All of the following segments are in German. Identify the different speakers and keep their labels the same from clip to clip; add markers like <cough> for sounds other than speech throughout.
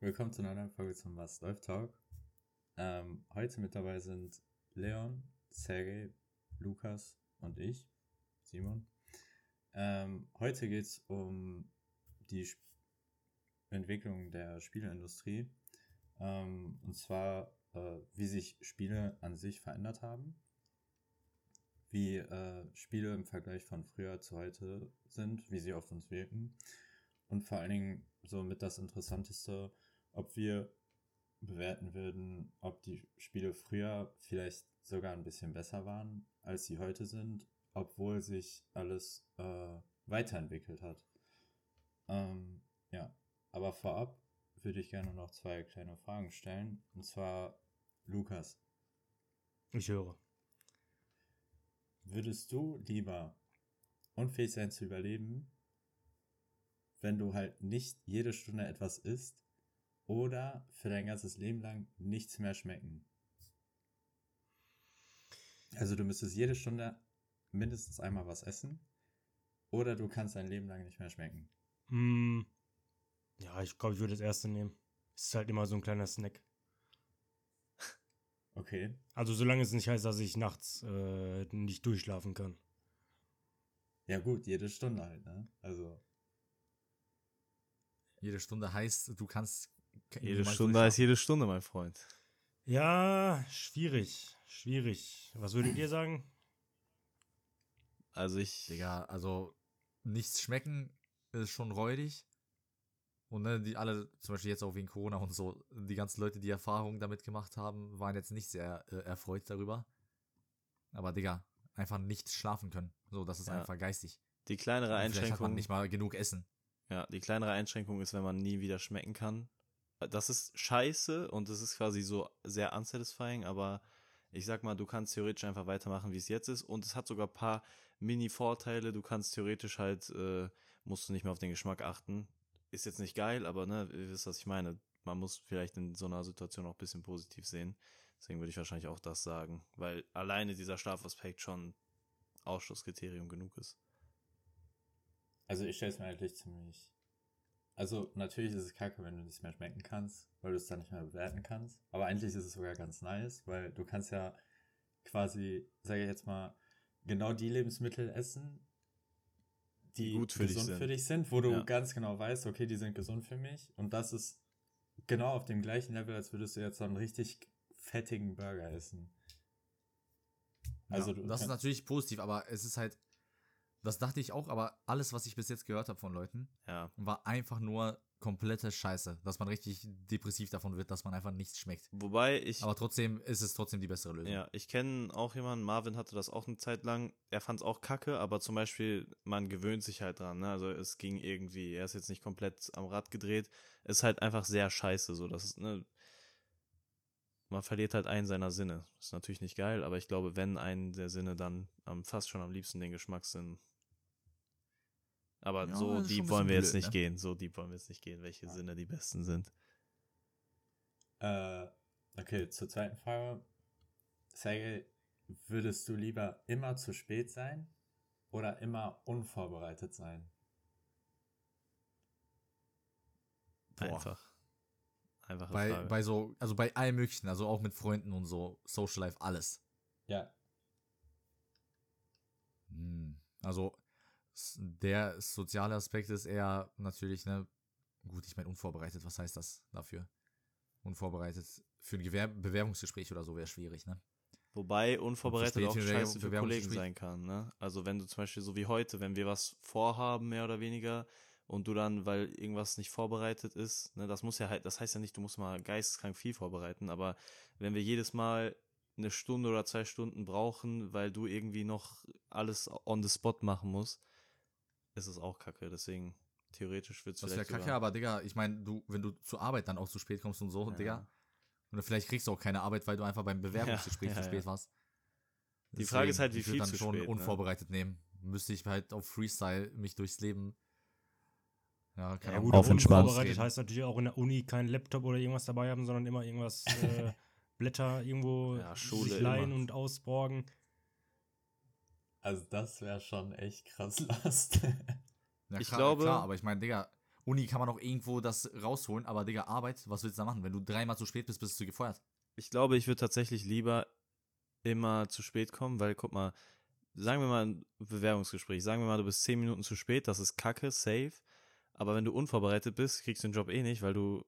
Speaker 1: Willkommen zu einer neuen Folge zum Was läuft Talk. Ähm, heute mit dabei sind Leon, Sergej, Lukas und ich, Simon. Ähm, heute geht es um die Sp Entwicklung der Spieleindustrie. Ähm, und zwar, äh, wie sich Spiele an sich verändert haben. Wie äh, Spiele im Vergleich von früher zu heute sind, wie sie auf uns wirken. Und vor allen Dingen so mit das Interessanteste, ob wir bewerten würden, ob die Spiele früher vielleicht sogar ein bisschen besser waren, als sie heute sind, obwohl sich alles äh, weiterentwickelt hat. Ähm, ja, aber vorab würde ich gerne noch zwei kleine Fragen stellen. Und zwar, Lukas.
Speaker 2: Ich höre.
Speaker 1: Würdest du lieber unfähig sein zu überleben, wenn du halt nicht jede Stunde etwas isst oder für dein ganzes Leben lang nichts mehr schmecken? Also du müsstest jede Stunde mindestens einmal was essen oder du kannst dein Leben lang nicht mehr schmecken.
Speaker 2: Mm, ja, ich glaube, ich würde das erste nehmen. Es ist halt immer so ein kleiner Snack.
Speaker 1: Okay.
Speaker 2: Also solange es nicht heißt, dass ich nachts äh, nicht durchschlafen kann.
Speaker 1: Ja gut, jede Stunde halt, ne? Also.
Speaker 3: Jede Stunde heißt, du kannst.
Speaker 4: Jede Stunde heißt jede Stunde, mein Freund.
Speaker 2: Ja, schwierig. Schwierig. Was würdet ihr sagen?
Speaker 4: Also ich.
Speaker 3: Digga, also nichts schmecken ist schon räudig. Und ne, die alle, zum Beispiel jetzt auch wegen Corona und so, die ganzen Leute, die Erfahrungen damit gemacht haben, waren jetzt nicht sehr äh, erfreut darüber. Aber Digga, einfach nicht schlafen können. So, das ist
Speaker 4: Ja.
Speaker 3: einfach geistig.
Speaker 4: Die kleinere
Speaker 3: Und Vielleicht hat man
Speaker 4: Einschränkung.
Speaker 3: nicht mal genug Essen.
Speaker 4: Ja, die kleinere Einschränkung ist, wenn man nie wieder schmecken kann. Das ist scheiße und das ist quasi so sehr unsatisfying, aber ich sag mal, du kannst theoretisch einfach weitermachen, wie es jetzt ist und es hat sogar ein paar Mini-Vorteile. Du kannst theoretisch halt, äh, musst du nicht mehr auf den Geschmack achten. Ist jetzt nicht geil, aber ne, ihr wisst, was ich meine. Man muss vielleicht in so einer Situation auch ein bisschen positiv sehen. Deswegen würde ich wahrscheinlich auch das sagen, weil alleine dieser Schlafaspekt schon Ausschlusskriterium genug ist.
Speaker 1: Also ich stelle es mir eigentlich ziemlich. Also natürlich ist es kacke, wenn du nichts mehr schmecken kannst, weil du es dann nicht mehr bewerten kannst. Aber eigentlich ist es sogar ganz nice, weil du kannst ja quasi, sage ich jetzt mal, genau die Lebensmittel essen, die
Speaker 4: Gut für dich
Speaker 1: gesund
Speaker 4: sind.
Speaker 1: für dich sind, wo du
Speaker 4: Ja.
Speaker 1: ganz genau weißt, okay, die sind gesund für mich. Und das ist genau auf dem gleichen Level, als würdest du jetzt so einen richtig fettigen Burger essen. Also
Speaker 3: ja,
Speaker 1: du
Speaker 3: das ist natürlich positiv, aber es ist halt, das dachte ich auch, aber alles, was ich bis jetzt gehört habe von Leuten,
Speaker 4: Ja.
Speaker 3: war einfach nur komplette Scheiße. Dass man richtig depressiv davon wird, dass man einfach nichts schmeckt.
Speaker 4: Wobei ich
Speaker 3: Aber trotzdem ist es trotzdem die bessere Lösung.
Speaker 4: Ja, ich kenne auch jemanden, Marvin hatte das auch eine Zeit lang. Er fand es auch kacke, aber zum Beispiel, man gewöhnt sich halt dran. Ne? Also es ging irgendwie, er ist jetzt nicht komplett am Rad gedreht. Ist halt einfach sehr scheiße. So, das ist, ne, man verliert halt einen seiner Sinne. Ist natürlich nicht geil, aber ich glaube, wenn einen der Sinne, dann am, fast schon am liebsten den Geschmackssinn. Aber
Speaker 3: Ja,
Speaker 4: so deep wollen wir jetzt
Speaker 3: blöd,
Speaker 4: nicht
Speaker 3: ne?
Speaker 4: gehen. So deep wollen wir jetzt nicht gehen, welche
Speaker 1: Ja.
Speaker 4: Sinne die besten sind.
Speaker 1: Äh, okay, zur zweiten Frage. Sergej, würdest du lieber immer zu spät sein oder immer unvorbereitet sein?
Speaker 3: Boah.
Speaker 4: Einfach. Einfache
Speaker 3: Bei,
Speaker 4: Frage.
Speaker 3: bei so, also bei allem möglichen, also auch mit Freunden und so, Social Life, alles.
Speaker 1: Ja,
Speaker 3: Hm. Also der soziale Aspekt ist eher natürlich, ne, gut, ich meine unvorbereitet, was heißt das dafür? Unvorbereitet für ein Gewer Bewerbungsgespräch oder so wäre schwierig, ne?
Speaker 4: Wobei unvorbereitet auch scheiße für Kollegen sein kann, ne? Also wenn du zum Beispiel so wie heute, wenn wir was vorhaben, mehr oder weniger, und du dann, weil irgendwas nicht vorbereitet ist, ne, das muss ja halt, das heißt ja nicht, du musst mal geisteskrank viel vorbereiten, aber wenn wir jedes Mal eine Stunde oder zwei Stunden brauchen, weil du irgendwie noch alles on the spot machen musst, ist es auch kacke. Deswegen, theoretisch wird es
Speaker 3: Das wäre kacke,
Speaker 4: sogar-
Speaker 3: aber Digga, ich meine, du, wenn du zur Arbeit dann auch zu spät kommst und so,
Speaker 4: Ja.
Speaker 3: Digga, und vielleicht kriegst du auch keine Arbeit, weil du einfach beim Bewerbungsgespräch <laughs>
Speaker 4: Ja,
Speaker 3: zu
Speaker 4: ja,
Speaker 3: spät
Speaker 4: ja.
Speaker 3: warst.
Speaker 4: Die Frage ist halt, wie
Speaker 3: ich
Speaker 4: viel
Speaker 3: dann
Speaker 4: zu
Speaker 3: schon
Speaker 4: spät, ne?
Speaker 3: unvorbereitet nehmen. Müsste ich halt auf Freestyle mich durchs Leben. Ja, keine
Speaker 2: Ja gut,
Speaker 4: Auf entspannt.
Speaker 2: unvorbereitet
Speaker 3: reden.
Speaker 2: heißt natürlich auch in der Uni keinen Laptop oder irgendwas dabei haben, sondern immer irgendwas <laughs> äh, Blätter irgendwo
Speaker 4: Ja, Schule
Speaker 2: sich leihen
Speaker 4: immer.
Speaker 2: und ausborgen.
Speaker 1: Also das wäre schon echt krass Last.
Speaker 3: Ja,
Speaker 4: Ich
Speaker 3: klar,
Speaker 4: glaube-
Speaker 3: klar, aber ich meine, Digga, Uni kann man auch irgendwo das rausholen, aber Digga, Arbeit, was willst du da machen? Wenn du dreimal zu spät bist, bist du gefeuert.
Speaker 4: Ich glaube, ich würde tatsächlich lieber immer zu spät kommen, weil guck mal, sagen wir mal ein Bewerbungsgespräch, sagen wir mal, du bist zehn Minuten zu spät, das ist kacke, safe. Aber wenn du unvorbereitet bist, kriegst du den Job eh nicht, weil du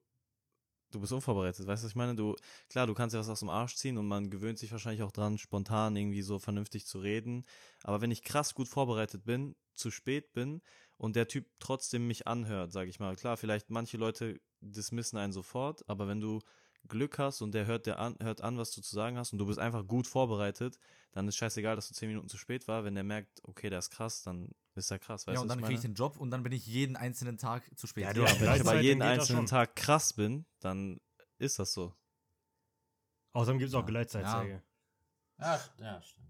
Speaker 4: du bist unvorbereitet, weißt du, was ich meine? Du, klar, du kannst ja was aus dem Arsch ziehen und man gewöhnt sich wahrscheinlich auch dran, spontan irgendwie so vernünftig zu reden. Aber wenn ich krass gut vorbereitet bin, zu spät bin und der Typ trotzdem mich anhört, sag ich mal, klar, vielleicht manche Leute dismissen einen sofort, aber wenn du Glück hast und der hört, der an, hört an, was du zu sagen hast und du bist einfach gut vorbereitet, dann ist scheißegal, dass du zehn Minuten zu spät war. Wenn der merkt, okay, der ist krass, dann ist er krass. Weißt
Speaker 3: ja,
Speaker 4: du,
Speaker 3: und
Speaker 4: was
Speaker 3: dann kriege ich den Job und dann bin ich jeden einzelnen Tag zu spät.
Speaker 2: Ja, du
Speaker 4: Ja, wenn ich aber jeden
Speaker 2: das
Speaker 4: einzelnen. Tag krass bin, dann ist das so.
Speaker 2: Außerdem gibt es auch
Speaker 3: Ja.
Speaker 2: Gleitzeitsäge.
Speaker 1: Ja, st- ja, stimmt.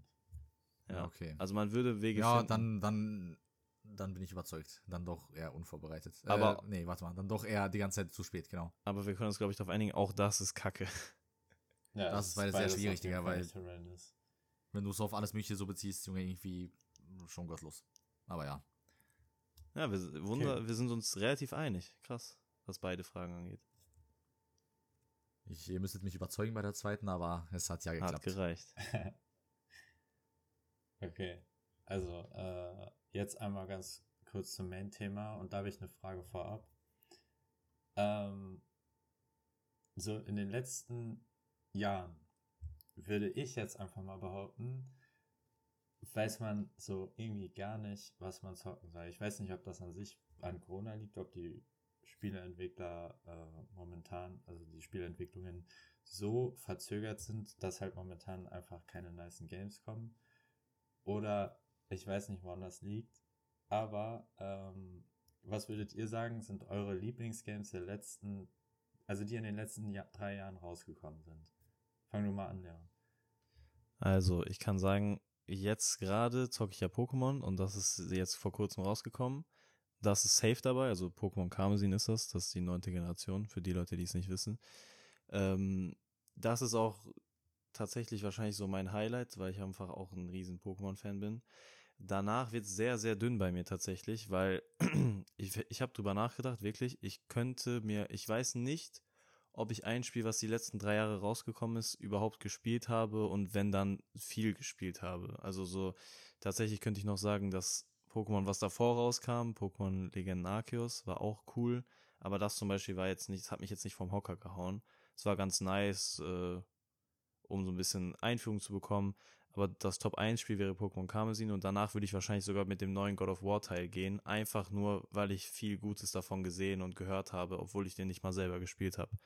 Speaker 4: Ja.
Speaker 3: okay.
Speaker 4: Also man würde Wege
Speaker 3: Ja,
Speaker 4: finden.
Speaker 3: dann, dann, dann bin ich überzeugt. Dann doch eher unvorbereitet.
Speaker 4: Aber-
Speaker 3: äh, nee, warte mal, dann doch eher die ganze Zeit zu spät, genau.
Speaker 4: Aber wir können uns, glaube ich, darauf einigen, auch das ist Kacke. <laughs>
Speaker 1: Ja,
Speaker 3: Das
Speaker 1: es
Speaker 3: ist beides sehr schwierig, Digga, weil-. Wenn du es auf alles Mögliche so beziehst, Junge, irgendwie schon gottlos. Aber ja.
Speaker 4: Ja, wir, Wunder, wir sind uns relativ einig. Krass, was beide Fragen angeht.
Speaker 3: Ich, ihr müsstet mich überzeugen bei der zweiten, aber es hat ja
Speaker 4: Hat
Speaker 3: geklappt.
Speaker 4: gereicht. <laughs>
Speaker 1: Okay, also äh, jetzt einmal ganz kurz zum Main-Thema und da habe ich eine Frage vorab. Ähm, so in den letzten Jahren würde ich jetzt einfach mal behaupten, weiß man so irgendwie gar nicht, was man zocken soll. Ich weiß nicht, ob das an sich an Corona liegt, ob die Spieleentwickler äh, momentan, also die Spieleentwicklungen so verzögert sind, dass halt momentan einfach keine nicen Games kommen. Oder ich weiß nicht, woran das liegt. Aber ähm, was würdet ihr sagen, sind eure Lieblingsgames der letzten, also die in den letzten Jahr, drei Jahren rausgekommen sind? Fang du mal an, Leon.
Speaker 4: Also, ich kann sagen, jetzt gerade zocke ich ja Pokémon und das ist jetzt vor kurzem rausgekommen. Das ist safe dabei, also Pokémon Karmesin ist das, das ist die neunte Generation, für die Leute, die es nicht wissen. Ähm, das ist auch tatsächlich wahrscheinlich so mein Highlight, weil ich einfach auch ein riesen Pokémon-Fan bin. Danach wird es sehr, sehr dünn bei mir tatsächlich, weil <clears throat> ich, ich habe drüber nachgedacht, wirklich, ich könnte mir, ich weiß nicht, ob ich ein Spiel, was die letzten drei Jahre rausgekommen ist, überhaupt gespielt habe und wenn dann viel gespielt habe. Also so, tatsächlich könnte ich noch sagen, dass Pokémon, was davor rauskam, Pokémon Legenden Arceus, war auch cool, aber das zum Beispiel war jetzt nicht, das hat mich jetzt nicht vom Hocker gehauen. Es war ganz nice, äh, um so ein bisschen Einführung zu bekommen, aber das Top 1 Spiel wäre Pokémon Karmesin und danach würde ich wahrscheinlich sogar mit dem neuen God of War Teil gehen, einfach nur, weil ich viel Gutes davon gesehen und gehört habe, obwohl ich den nicht mal selber gespielt habe.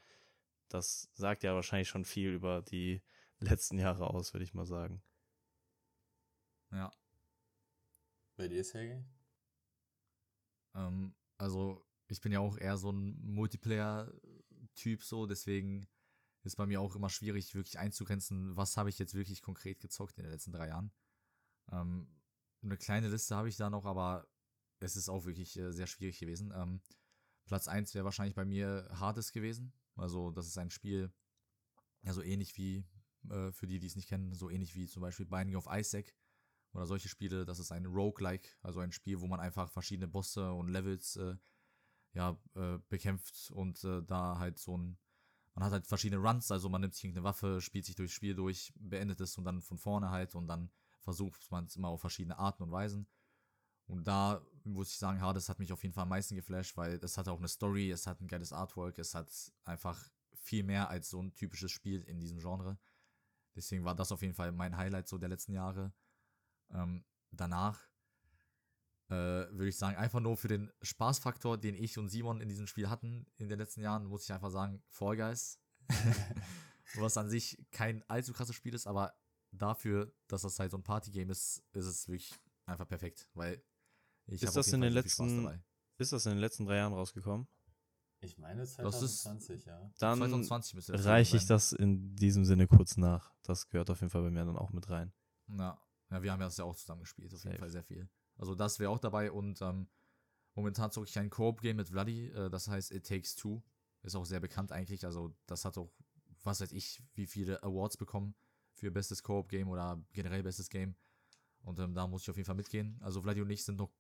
Speaker 4: Das sagt ja wahrscheinlich schon viel über die letzten Jahre aus, würde ich mal sagen.
Speaker 3: Ja.
Speaker 1: Bei dir, Sergej?
Speaker 3: Ähm, also, ich bin ja auch eher so ein Multiplayer-Typ, so, deswegen ist bei mir auch immer schwierig, wirklich einzugrenzen, was habe ich jetzt wirklich konkret gezockt in den letzten drei Jahren. Ähm, eine kleine Liste habe ich da noch, aber es ist auch wirklich äh, sehr schwierig gewesen. Ähm, Platz 1 wäre wahrscheinlich bei mir Hades gewesen. Also, das ist ein Spiel, ja, so ähnlich wie, äh, für die, die es nicht kennen, so ähnlich wie zum Beispiel Binding of Isaac oder solche Spiele. Das ist ein Roguelike, also ein Spiel, wo man einfach verschiedene Bosse und Levels äh, ja, äh, bekämpft und äh, da halt so ein, man hat halt verschiedene Runs, also man nimmt sich irgendeine Waffe, spielt sich durchs Spiel durch, beendet es und dann von vorne halt und dann versucht man es immer auf verschiedene Arten und Weisen. Und da muss ich sagen, Hades hat mich auf jeden Fall am meisten geflasht, weil es hat auch eine Story, es hat ein geiles Artwork, es hat einfach viel mehr als so ein typisches Spiel in diesem Genre. Deswegen war das auf jeden Fall mein Highlight so der letzten Jahre. Ähm, danach äh, würde ich sagen, einfach nur für den Spaßfaktor, den ich und Simon in diesem Spiel hatten in den letzten Jahren, muss ich einfach sagen, Fall Guys. <laughs> Was an sich kein allzu krasses Spiel ist, aber dafür, dass das halt so ein Partygame ist, ist es wirklich einfach perfekt, weil ich
Speaker 4: Ist
Speaker 3: hab
Speaker 4: das
Speaker 3: jeden
Speaker 4: in den
Speaker 3: Fall so viel Spaß
Speaker 4: letzten-
Speaker 3: dabei.
Speaker 4: Ist das in den letzten drei Jahren rausgekommen?
Speaker 1: Ich meine
Speaker 3: Das ist-
Speaker 1: 2020, ja.
Speaker 4: Dann
Speaker 3: 2020 müsste das
Speaker 4: reiche ich das in diesem Sinne kurz nach. Das gehört auf jeden Fall bei mir dann auch mit rein.
Speaker 3: Ja. ja, wir haben ja das ja auch zusammen gespielt, auf jeden
Speaker 4: Safe.
Speaker 3: Fall sehr viel. Also das wäre auch dabei und ähm, momentan zocke ich ein Koop-Game mit Vladi, äh, das heißt It Takes Two. Ist auch sehr bekannt eigentlich, also das hat auch, was weiß ich, wie viele Awards bekommen für bestes Koop-Game oder generell bestes Game. Und ähm, da muss ich auf jeden Fall mitgehen. Also Vladi und ich sind noch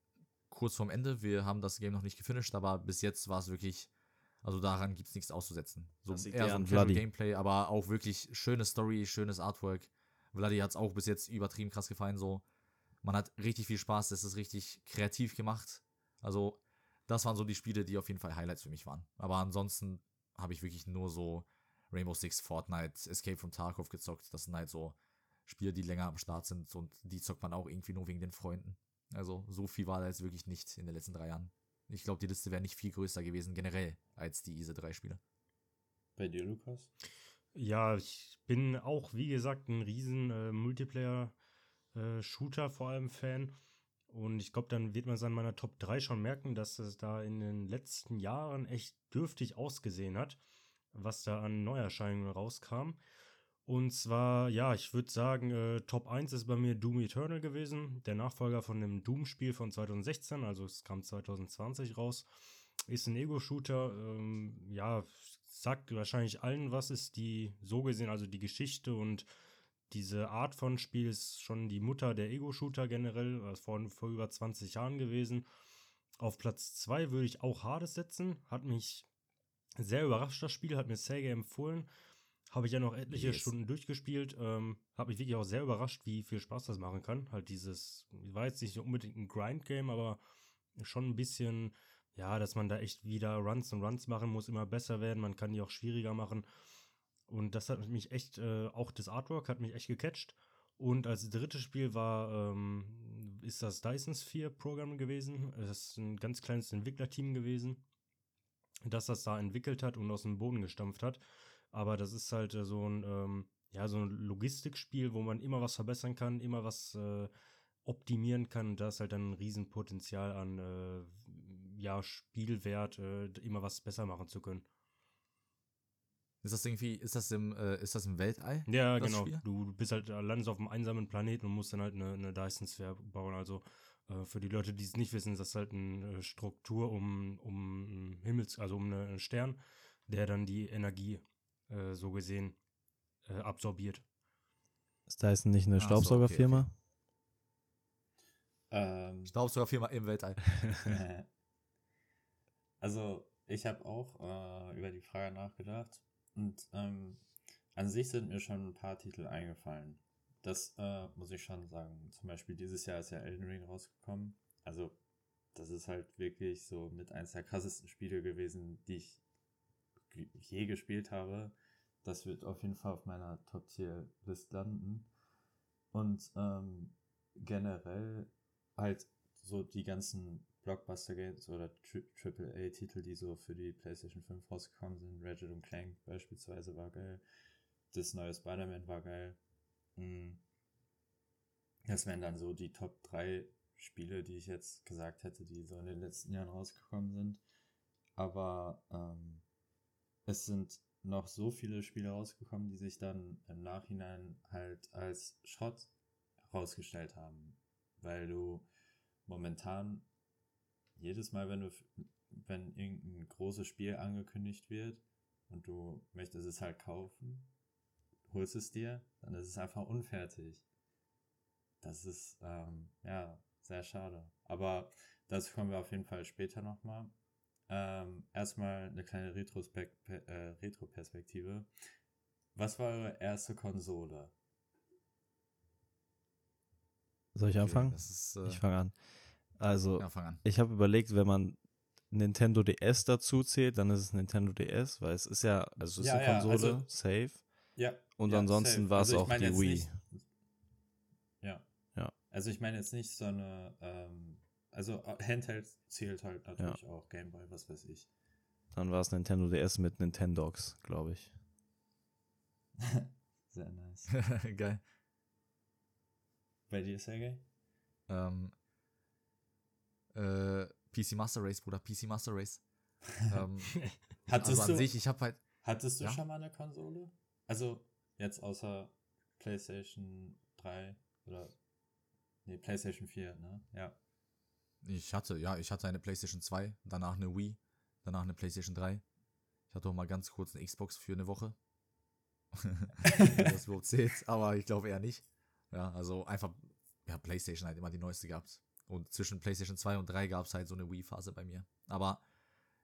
Speaker 3: kurz vorm Ende. Wir haben das Game noch nicht gefinisht, aber bis jetzt war es wirklich, also daran gibt es nichts auszusetzen. So
Speaker 4: Das
Speaker 3: eher so ein Casual. Gameplay, aber auch wirklich schöne Story, schönes Artwork. Vladi hat es auch bis jetzt übertrieben krass gefallen. So, man hat richtig viel Spaß, es ist richtig kreativ gemacht. Also, das waren so die Spiele, die auf jeden Fall Highlights für mich waren. Aber ansonsten habe ich wirklich nur so Rainbow Six, Fortnite, Escape from Tarkov gezockt. Das sind halt so Spiele, die länger am Start sind und die zockt man auch irgendwie nur wegen den Freunden. Also so viel war da jetzt wirklich nicht in den letzten drei Jahren. Ich glaube, die Liste wäre nicht viel größer gewesen generell als diese drei Spiele.
Speaker 1: Bei dir, Lukas?
Speaker 2: Ja, ich bin auch, wie gesagt, ein riesen äh, Multiplayer-Shooter vor allem Fan. Und ich glaube, dann wird man es an meiner Top 3 schon merken, dass es da in den letzten Jahren echt dürftig ausgesehen hat, was da an Neuerscheinungen rauskam. Und zwar, ja, ich würde sagen, äh, Top 1 ist bei mir Doom Eternal gewesen, der Nachfolger von dem Doom-Spiel von 2016, also es kam 2020 raus. Ist ein Ego-Shooter, ähm, ja, sagt wahrscheinlich allen was, ist die so gesehen, also die Geschichte und diese Art von Spiel ist schon die Mutter der Ego-Shooter generell, das vor, vor über 20 Jahren gewesen. Auf Platz 2 würde ich auch Hades setzen, hat mich sehr überrascht, das Spiel, hat mir Sega empfohlen. Habe ich ja noch etliche
Speaker 3: Yes.
Speaker 2: Stunden durchgespielt. Ähm, habe mich wirklich auch sehr überrascht, wie viel Spaß das machen kann. Halt dieses, war jetzt nicht unbedingt ein Grind-Game, aber schon ein bisschen, ja, dass man da echt wieder Runs und Runs machen muss, immer besser werden. Man kann die auch schwieriger machen. Und das hat mich echt, äh, auch das Artwork hat mich echt gecatcht. Und als drittes Spiel war, ähm, ist das Dyson Sphere Programm gewesen. Das ist ein ganz kleines Entwicklerteam gewesen, das das da entwickelt hat und aus dem Boden gestampft hat. Aber das ist halt äh, so ein, ähm, ja, so ein Logistikspiel, wo man immer was verbessern kann, immer was äh, optimieren kann. Und da ist halt dann ein Riesenpotenzial an äh, ja, Spielwert, äh, immer was besser machen zu können.
Speaker 3: Ist das irgendwie, ist das im, äh, ist das im Weltall?
Speaker 2: Ja,
Speaker 3: das
Speaker 2: genau.
Speaker 3: Spiel?
Speaker 2: Du bist halt, äh, landest auf einem einsamen Planeten und musst dann halt eine, eine Dyson-Sphere bauen. Also äh, für die Leute, die es nicht wissen, ist das halt eine äh, Struktur um, um einen Himmels, also um eine- einen Stern, der dann die Energie äh, so gesehen äh, absorbiert.
Speaker 4: Ist Dyson nicht eine
Speaker 3: Ach so,
Speaker 4: Staubsaugerfirma?
Speaker 1: Ähm,
Speaker 3: Staubsaugerfirma im Weltall. <laughs> <laughs>
Speaker 1: also, ich habe auch äh, über die Frage nachgedacht und ähm, an sich sind mir schon ein paar Titel eingefallen. Das äh, muss ich schon sagen. Zum Beispiel dieses Jahr ist ja Elden Ring rausgekommen. Also, das ist halt wirklich so mit eins der krassesten Spiele gewesen, die ich je gespielt habe. Das wird auf jeden Fall auf meiner Top-Tier-List landen. Und ähm, generell halt so die ganzen Blockbuster-Games oder AAA-Titel, die so für die PlayStation 5 rausgekommen sind. Ratchet und Clank beispielsweise war geil. Das neue Spider-Man war geil. Mm. Das wären dann so die Top 3 Spiele, die ich jetzt gesagt hätte, die so in den letzten Jahren rausgekommen sind. Aber ähm, es sind noch so viele Spiele rausgekommen, die sich dann im Nachhinein halt als Schrott herausgestellt haben. Weil du momentan jedes Mal, wenn du, wenn irgendein großes Spiel angekündigt wird und du möchtest es halt kaufen, holst es dir, dann ist es einfach unfertig. Das ist, ähm, ja, sehr schade. Aber dazu kommen wir auf jeden Fall später nochmal. Ähm, erstmal eine kleine äh, Retro-Perspektive. Was war eure erste Konsole?
Speaker 4: Soll ich anfangen?
Speaker 3: Das ist, äh,
Speaker 4: Ich fange an. Also,
Speaker 3: ja,
Speaker 4: ich habe überlegt, wenn man Nintendo DS dazu zählt, dann ist es Nintendo DS, weil es ist ja, also es ist
Speaker 1: Ja,
Speaker 4: eine
Speaker 1: ja,
Speaker 4: Konsole,
Speaker 1: also-
Speaker 4: safe.
Speaker 1: Ja.
Speaker 4: Und
Speaker 1: ja,
Speaker 4: ansonsten war es
Speaker 1: Also
Speaker 4: auch die Wii.
Speaker 1: Nicht, ja.
Speaker 4: Ja.
Speaker 1: Also ich meine jetzt nicht so eine, ähm, also äh, Handheld zählt halt natürlich auch, Gameboy, was weiß ich.
Speaker 4: Dann war es Nintendo DS mit Nintendogs, glaube ich. <laughs>
Speaker 1: Sehr nice. <laughs>
Speaker 3: Geil.
Speaker 1: Bei dir, Sergej?
Speaker 3: Ähm, äh, PC Master Race, Bruder, PC Master Race. <laughs> ähm,
Speaker 1: Hattest
Speaker 3: also
Speaker 1: du,
Speaker 3: sich, ich habe halt,
Speaker 1: hattest du
Speaker 3: Ja?
Speaker 1: schon mal eine Konsole? Also jetzt außer PlayStation 3 oder nee, PlayStation 4, ne? Ja.
Speaker 3: ich hatte, ja, ich hatte eine PlayStation 2, danach eine Wii, danach eine PlayStation 3. Ich hatte auch mal ganz kurz eine Xbox für eine Woche. <laughs> Das überhaupt zählt, aber ich glaube eher nicht. Ja, also einfach, ja, PlayStation halt immer die neueste gehabt. Und zwischen PlayStation 2 und 3 gab es halt so eine Wii-Phase bei mir. Aber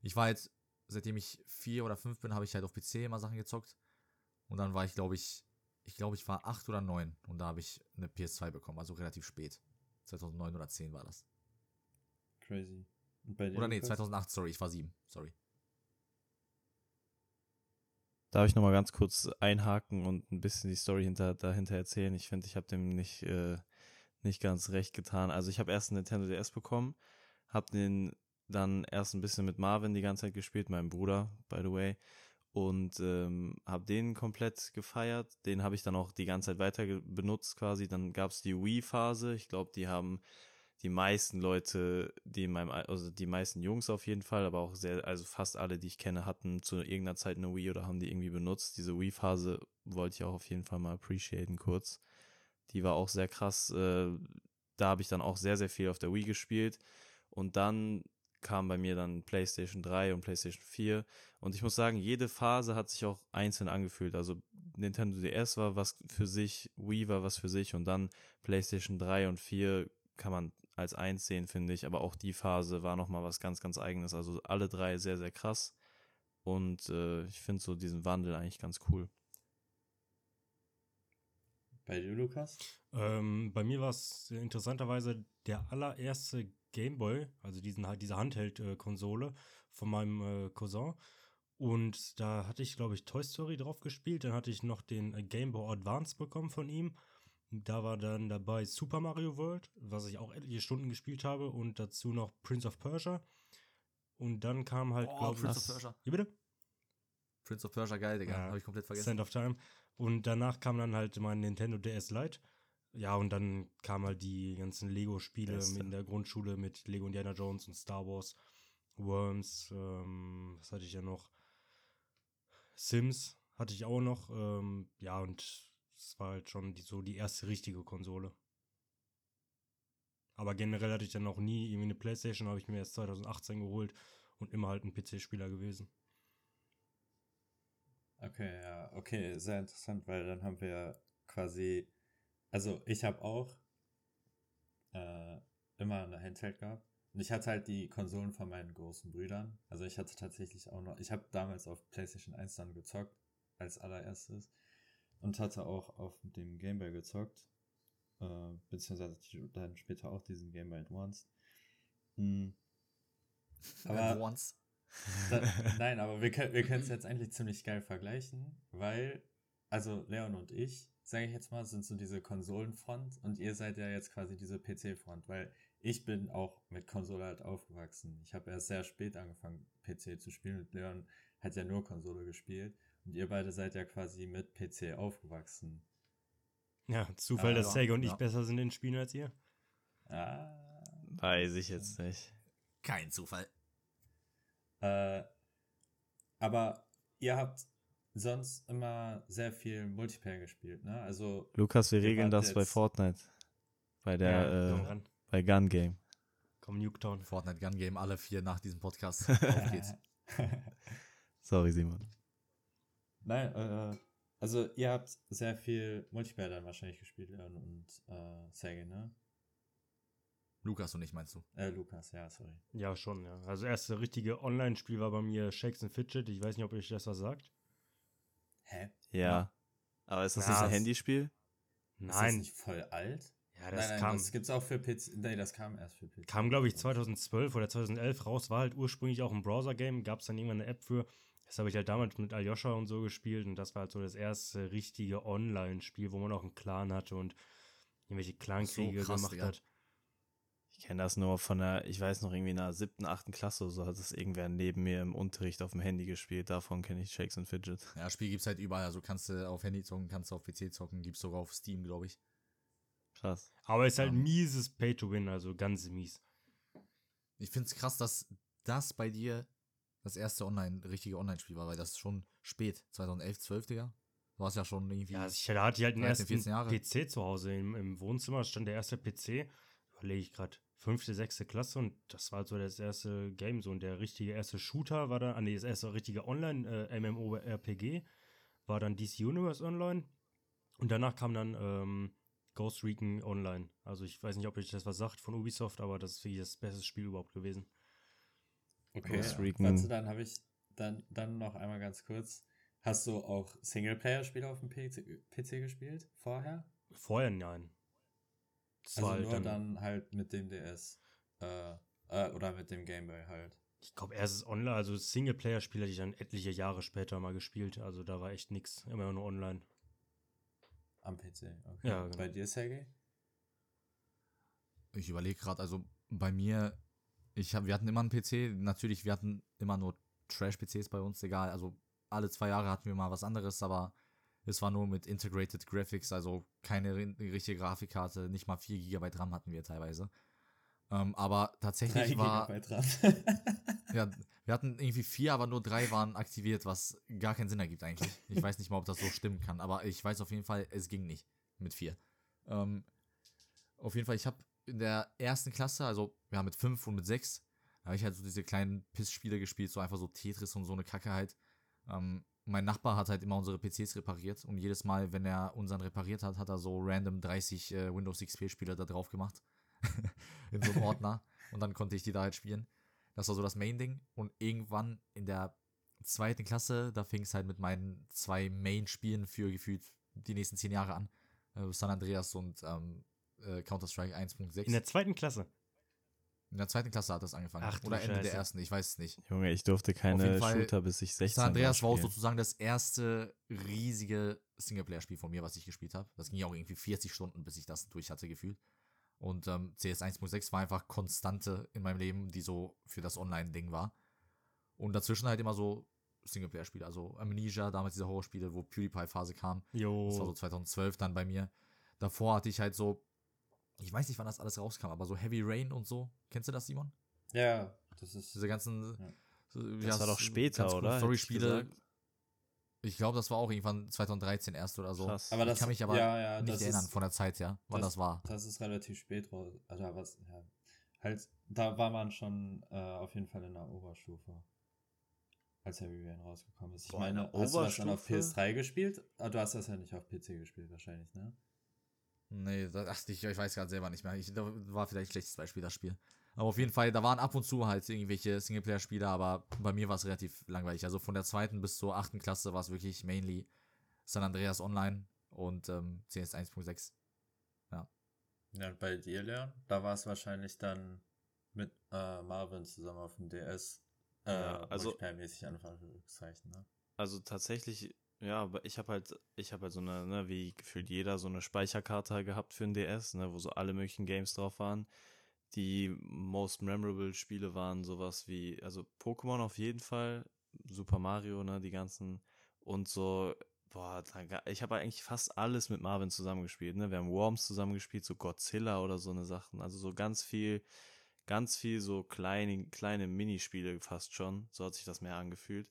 Speaker 3: ich war jetzt, seitdem ich vier oder fünf bin, habe ich halt auf PC immer Sachen gezockt. Und dann war ich, glaube ich, ich glaube, ich war acht oder neun und da habe ich eine PS2 bekommen, also relativ spät. 2009 oder 10 war das.
Speaker 1: Crazy.
Speaker 3: Oder nee,
Speaker 1: Lukas?
Speaker 3: 2008, sorry, ich war sieben, sorry.
Speaker 4: Darf ich nochmal ganz kurz einhaken und ein bisschen die Story hinter, dahinter erzählen? Ich finde, ich habe dem nicht, äh, nicht ganz recht getan. Also ich habe erst einen Nintendo DS bekommen, habe den dann erst ein bisschen mit Marvin die ganze Zeit gespielt, meinem Bruder, by the way, und ähm, habe den komplett gefeiert. Den habe ich dann auch die ganze Zeit weiter benutzt quasi. Dann gab es die Wii-Phase. Ich glaube, die haben die meisten Leute, die in meinem, Al- also die meisten Jungs auf jeden Fall, aber auch sehr, also fast alle, die ich kenne, hatten zu irgendeiner Zeit eine Wii oder haben die irgendwie benutzt. Diese Wii-Phase wollte ich auch auf jeden Fall mal appreciaten kurz. Die war auch sehr krass. Äh, da habe ich dann auch sehr, sehr viel auf der Wii gespielt. Und dann kam bei mir dann PlayStation 3 und PlayStation 4. Und ich muss sagen, jede Phase hat sich auch einzeln angefühlt. Also Nintendo DS war was für sich, Wii war was für sich und dann PlayStation 3 und 4 kann man als eins sehen, finde ich. Aber auch die Phase war nochmal was ganz, ganz eigenes. Also alle drei sehr, sehr krass. Und äh, ich finde so diesen Wandel eigentlich ganz cool.
Speaker 1: Bei dir, Lukas?
Speaker 2: Ähm, bei mir war es interessanterweise der allererste Gameboy, also diesen, diese Handheld-Konsole von meinem äh, Cousin. Und da hatte ich, glaube ich, Toy Story drauf gespielt. Dann hatte ich noch den äh, Game Boy Advance bekommen von ihm. Da war dann dabei Super Mario World, was ich auch etliche Stunden gespielt habe. Und dazu noch Prince of Persia. Und dann kam halt,
Speaker 3: Oh,
Speaker 2: glaube ich.
Speaker 3: Prince of Persia.
Speaker 2: Wie bitte?
Speaker 3: Prince of Persia, geil, Digga.
Speaker 2: Ja,
Speaker 3: Habe ich komplett vergessen.
Speaker 2: Sand of Time. Und danach kam dann halt mein Nintendo DS Lite. Ja, und dann kamen halt die ganzen Lego-Spiele in der Grundschule mit Lego Indiana Jones und Star Wars, Worms, ähm, was hatte ich ja noch? Sims hatte ich auch noch. Ähm, ja, und es war halt schon die, so die erste richtige Konsole. Aber generell hatte ich dann noch nie irgendwie eine Playstation, habe ich mir erst 2018 geholt und immer halt ein PC-Spieler gewesen.
Speaker 1: Okay, ja, okay, sehr interessant, weil dann haben wir quasi, also ich habe auch äh, immer eine Handheld gehabt. Und ich hatte halt die Konsolen von meinen großen Brüdern. Also ich hatte tatsächlich auch noch, ich habe damals auf PlayStation 1 dann gezockt, als allererstes. Und hatte auch auf dem Game Boy gezockt. Äh, beziehungsweise dann später auch diesen Game Boy Advance. <laughs> Mhm. Aber
Speaker 3: Advance. <laughs>
Speaker 1: nein, aber wir können wir können es jetzt eigentlich ziemlich geil vergleichen, weil, also Leon und ich, sage ich jetzt mal, sind so diese Konsolenfront und ihr seid ja jetzt quasi diese PC-Front, weil ich bin auch mit Konsole halt aufgewachsen. Ich habe erst sehr spät angefangen, PC zu spielen und Leon hat ja nur Konsole gespielt und ihr beide seid ja quasi mit PC aufgewachsen.
Speaker 2: Ja, Zufall,
Speaker 3: Ja,
Speaker 2: dass Sega und ich
Speaker 3: ja.
Speaker 2: besser sind in Spielen als ihr.
Speaker 1: Ah,
Speaker 4: Weiß ich jetzt nicht.
Speaker 3: Kein Zufall.
Speaker 1: Äh, aber ihr habt sonst immer sehr viel Multiplayer gespielt, ne? Also
Speaker 4: Lukas, wir regeln das bei Fortnite. Bei der,
Speaker 2: ja,
Speaker 4: äh, bei Gun Game.
Speaker 2: Komm, Nuketown.
Speaker 3: Fortnite Gun Game, alle vier nach diesem Podcast. <laughs> Auf geht's. <laughs>
Speaker 4: Sorry, Simon.
Speaker 1: Nein, äh, also ihr habt sehr viel Multiplayer dann wahrscheinlich gespielt, Leon und äh, Sergej, ne?
Speaker 3: Lukas und ich meinst du?
Speaker 1: Äh, Lukas, ja, sorry.
Speaker 2: Ja, schon, ja. Also erste richtige Online-Spiel war bei mir Shakes and Fidget. Ich weiß nicht, ob euch das was sagt.
Speaker 1: Hä?
Speaker 4: Ja.
Speaker 3: Ja.
Speaker 4: Aber ist das
Speaker 2: Ja,
Speaker 4: nicht ein Handyspiel?
Speaker 1: Ist das
Speaker 2: Nein.
Speaker 1: nicht voll alt?
Speaker 2: Ja, das
Speaker 1: nein, nein,
Speaker 2: kam,
Speaker 1: das gibt's auch für PC. Nee, das kam erst für PC.
Speaker 2: kam glaube ich, 2012 oder 2011 raus. War halt ursprünglich auch ein Browser-Game. Gab es dann irgendwann eine App für. Das habe ich halt damals mit Aljoscha und so gespielt. Und das war halt so das erste richtige Online-Spiel, wo man auch einen Clan hatte und irgendwelche Clankriege
Speaker 3: krass,
Speaker 2: gemacht
Speaker 3: Digga.
Speaker 2: hat.
Speaker 4: Ich kenne das nur von der, ich weiß noch irgendwie in der siebten, achten Klasse oder so hat das irgendwer neben mir im Unterricht auf dem Handy gespielt. Davon kenne ich Shakes and Fidget.
Speaker 3: Ja, Spiel gibt's halt überall. Also kannst du auf Handy zocken, kannst du auf PC zocken, gibt's sogar auf Steam, glaube ich.
Speaker 4: Krass.
Speaker 2: Aber es ist halt
Speaker 3: Ja.
Speaker 2: mieses Pay-to-Win, also ganz mies.
Speaker 3: Ich find's krass, dass das bei dir das erste Online, richtige Online-Spiel war, weil das ist schon spät. 2011, 12, Digga. Du warst ja schon irgendwie.
Speaker 2: Ja, ich, da hatte ich halt einen
Speaker 3: 13,
Speaker 2: ersten
Speaker 3: 14 Jahre.
Speaker 2: PC zu Hause im, im Wohnzimmer, stand der erste PC, überlege ich gerade, fünfte, sechste Klasse und das war so das erste Game, so und der richtige erste Shooter war dann, ah nee, das erste richtige Online-MMO-RPG war dann DC Universe Online und danach kam dann ähm, Ghost Recon Online. Also ich weiß nicht, ob euch das was sagt von Ubisoft, aber das ist wirklich das beste Spiel überhaupt gewesen.
Speaker 1: Okay,
Speaker 4: Ghost. Recon.
Speaker 1: Warte, dann habe ich dann, dann noch einmal ganz kurz. Hast du auch Singleplayer-Spiele auf dem PC, PC gespielt vorher?
Speaker 2: Vorher nein.
Speaker 1: Also
Speaker 2: halt
Speaker 1: nur
Speaker 2: dann,
Speaker 1: dann, halt mit dem DS. Äh, äh, oder mit dem Gameboy halt.
Speaker 2: ich glaube, erstes Online, also Singleplayer-Spiel hatte ich dann etliche Jahre später mal gespielt. Also da war echt nix, immer nur online.
Speaker 1: Am PC. Okay.
Speaker 2: Ja, genau.
Speaker 1: Bei dir, Sergej?
Speaker 3: Ich überlege gerade, also bei mir, ich hab, wir hatten immer einen PC, natürlich, wir hatten immer nur Trash-PCs bei uns, egal, also alle zwei Jahre hatten wir mal was anderes, aber es war nur mit Integrated Graphics, also keine ri- richtige Grafikkarte, nicht mal 4 GB RAM hatten wir teilweise. Ähm, aber tatsächlich war,
Speaker 1: RAM. <laughs>
Speaker 3: ja, wir hatten irgendwie vier, aber nur drei waren aktiviert, was gar keinen Sinn ergibt eigentlich. Ich weiß nicht mal, ob das so stimmen kann, aber ich weiß auf jeden Fall, es ging nicht mit vier. Ähm, auf jeden Fall, ich habe in der ersten Klasse, also ja, mit fünf und mit sechs, habe ich halt so diese kleinen Piss-Spiele gespielt, so einfach so Tetris und so eine Kacke halt. Ähm, mein Nachbar hat halt immer unsere PCs repariert und jedes Mal, wenn er unseren repariert hat, hat er so random 30 äh, Windows XP-Spiele da drauf gemacht. <laughs> in so einem Ordner. und dann konnte ich die da halt spielen. Das war so das Main-Ding. Und irgendwann in der zweiten Klasse, da fing es halt mit meinen zwei Main-Spielen für gefühlt die nächsten zehn Jahre an. Äh, San Andreas und ähm, äh, Counter-Strike 1.6.
Speaker 2: In der zweiten Klasse.
Speaker 3: In der zweiten Klasse hat das angefangen.
Speaker 2: Ach
Speaker 3: Oder Ende der
Speaker 2: Scheiße.
Speaker 3: ersten, ich weiß es nicht.
Speaker 4: Junge, ich durfte keine
Speaker 3: Fall,
Speaker 4: Shooter, bis ich 16
Speaker 3: San Andreas war auch sozusagen das erste riesige Singleplayer-Spiel von mir, was ich gespielt habe. Das ging ja auch irgendwie 40 Stunden, bis ich das durch hatte, gefühlt. Und ähm, CS 1.6 war einfach Konstante in meinem Leben, die so für das Online-Ding war. Und dazwischen halt immer so Singleplayer-Spiele. Also Amnesia, damals diese Horrorspiele, wo PewDiePie-Phase kam. Das war so
Speaker 2: Jo.
Speaker 3: 2012 dann bei mir. Davor hatte ich halt so, ich weiß nicht, wann das alles rauskam, aber so Heavy Rain und so. Kennst du das, Simon?
Speaker 1: ja, das ist.
Speaker 3: Diese ganzen.
Speaker 1: Ja.
Speaker 3: so,
Speaker 4: Das war doch später, oder?
Speaker 3: Story-Spiele. Ich glaube, das war auch irgendwann 2013 erst oder so.
Speaker 4: Krass.
Speaker 1: Aber das,
Speaker 3: ich kann mich aber
Speaker 1: ja, ja,
Speaker 3: nicht
Speaker 1: das
Speaker 3: erinnern
Speaker 1: ist,
Speaker 3: von der Zeit her, wann das, war.
Speaker 1: Das ist relativ spät raus. Also, was, ja. Halt, da war man schon äh, auf jeden Fall in der Oberstufe. Als Heavy Rain rausgekommen ist. Ich
Speaker 4: Boah, in
Speaker 1: meine, hast du das dann auf
Speaker 4: Oberstufe?
Speaker 1: PS3 gespielt? Ah, du hast das ja nicht auf PC gespielt, wahrscheinlich, ne?
Speaker 3: Nee, das, ach, ich, ich weiß gerade selber nicht mehr. Ich, war vielleicht ein schlechtes Beispiel, das Spiel. Aber auf jeden Fall, da waren ab und zu halt irgendwelche Singleplayer-Spiele, aber bei mir war es relativ langweilig. Also von der zweiten bis zur achten Klasse war es wirklich mainly San Andreas Online und ähm, CS 1.6.
Speaker 1: Ja, und bei dir, Leon? Da war es wahrscheinlich dann mit äh, Marvin zusammen auf dem DS. Äh,
Speaker 4: Ja, also-
Speaker 1: Multiplayer-mäßig Anführungszeichen, ne?
Speaker 4: Also tatsächlich, ja, aber ich habe halt, ich habe halt so eine, ne, wie gefühlt jeder, so eine Speicherkarte gehabt für ein DS, ne, wo so alle möglichen Games drauf waren. Die most memorable Spiele waren sowas wie, also Pokémon auf jeden Fall, Super Mario, ne, die ganzen und so, boah, ich habe eigentlich fast alles mit Marvin zusammengespielt, ne, wir haben Worms zusammengespielt, so Godzilla oder so eine Sachen, also so ganz viel, ganz viel so kleine, kleine Minispiele fast schon, so hat sich das mehr angefühlt.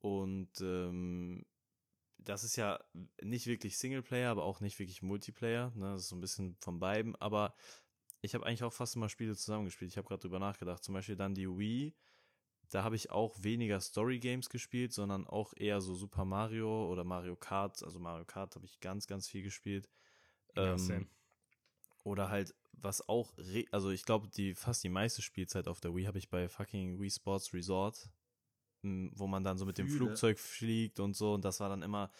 Speaker 4: Und ähm, das ist ja nicht wirklich Singleplayer, aber auch nicht wirklich Multiplayer. Ne? Das ist so ein bisschen von beiden. Aber ich habe eigentlich auch fast immer Spiele zusammengespielt. Ich habe gerade drüber nachgedacht. Zum Beispiel dann die Wii. Da habe ich auch weniger Story-Games gespielt, sondern auch eher so Super Mario oder Mario Kart. Also Mario Kart habe ich ganz, ganz viel gespielt.
Speaker 2: Ja,
Speaker 4: Ähm, oder halt, was auch, re also ich glaube, die fast die meiste Spielzeit auf der Wii habe ich bei fucking Wii Sports Resort, wo man dann so mit dem
Speaker 3: Fühle.
Speaker 4: Flugzeug fliegt und so. Und das war dann immer,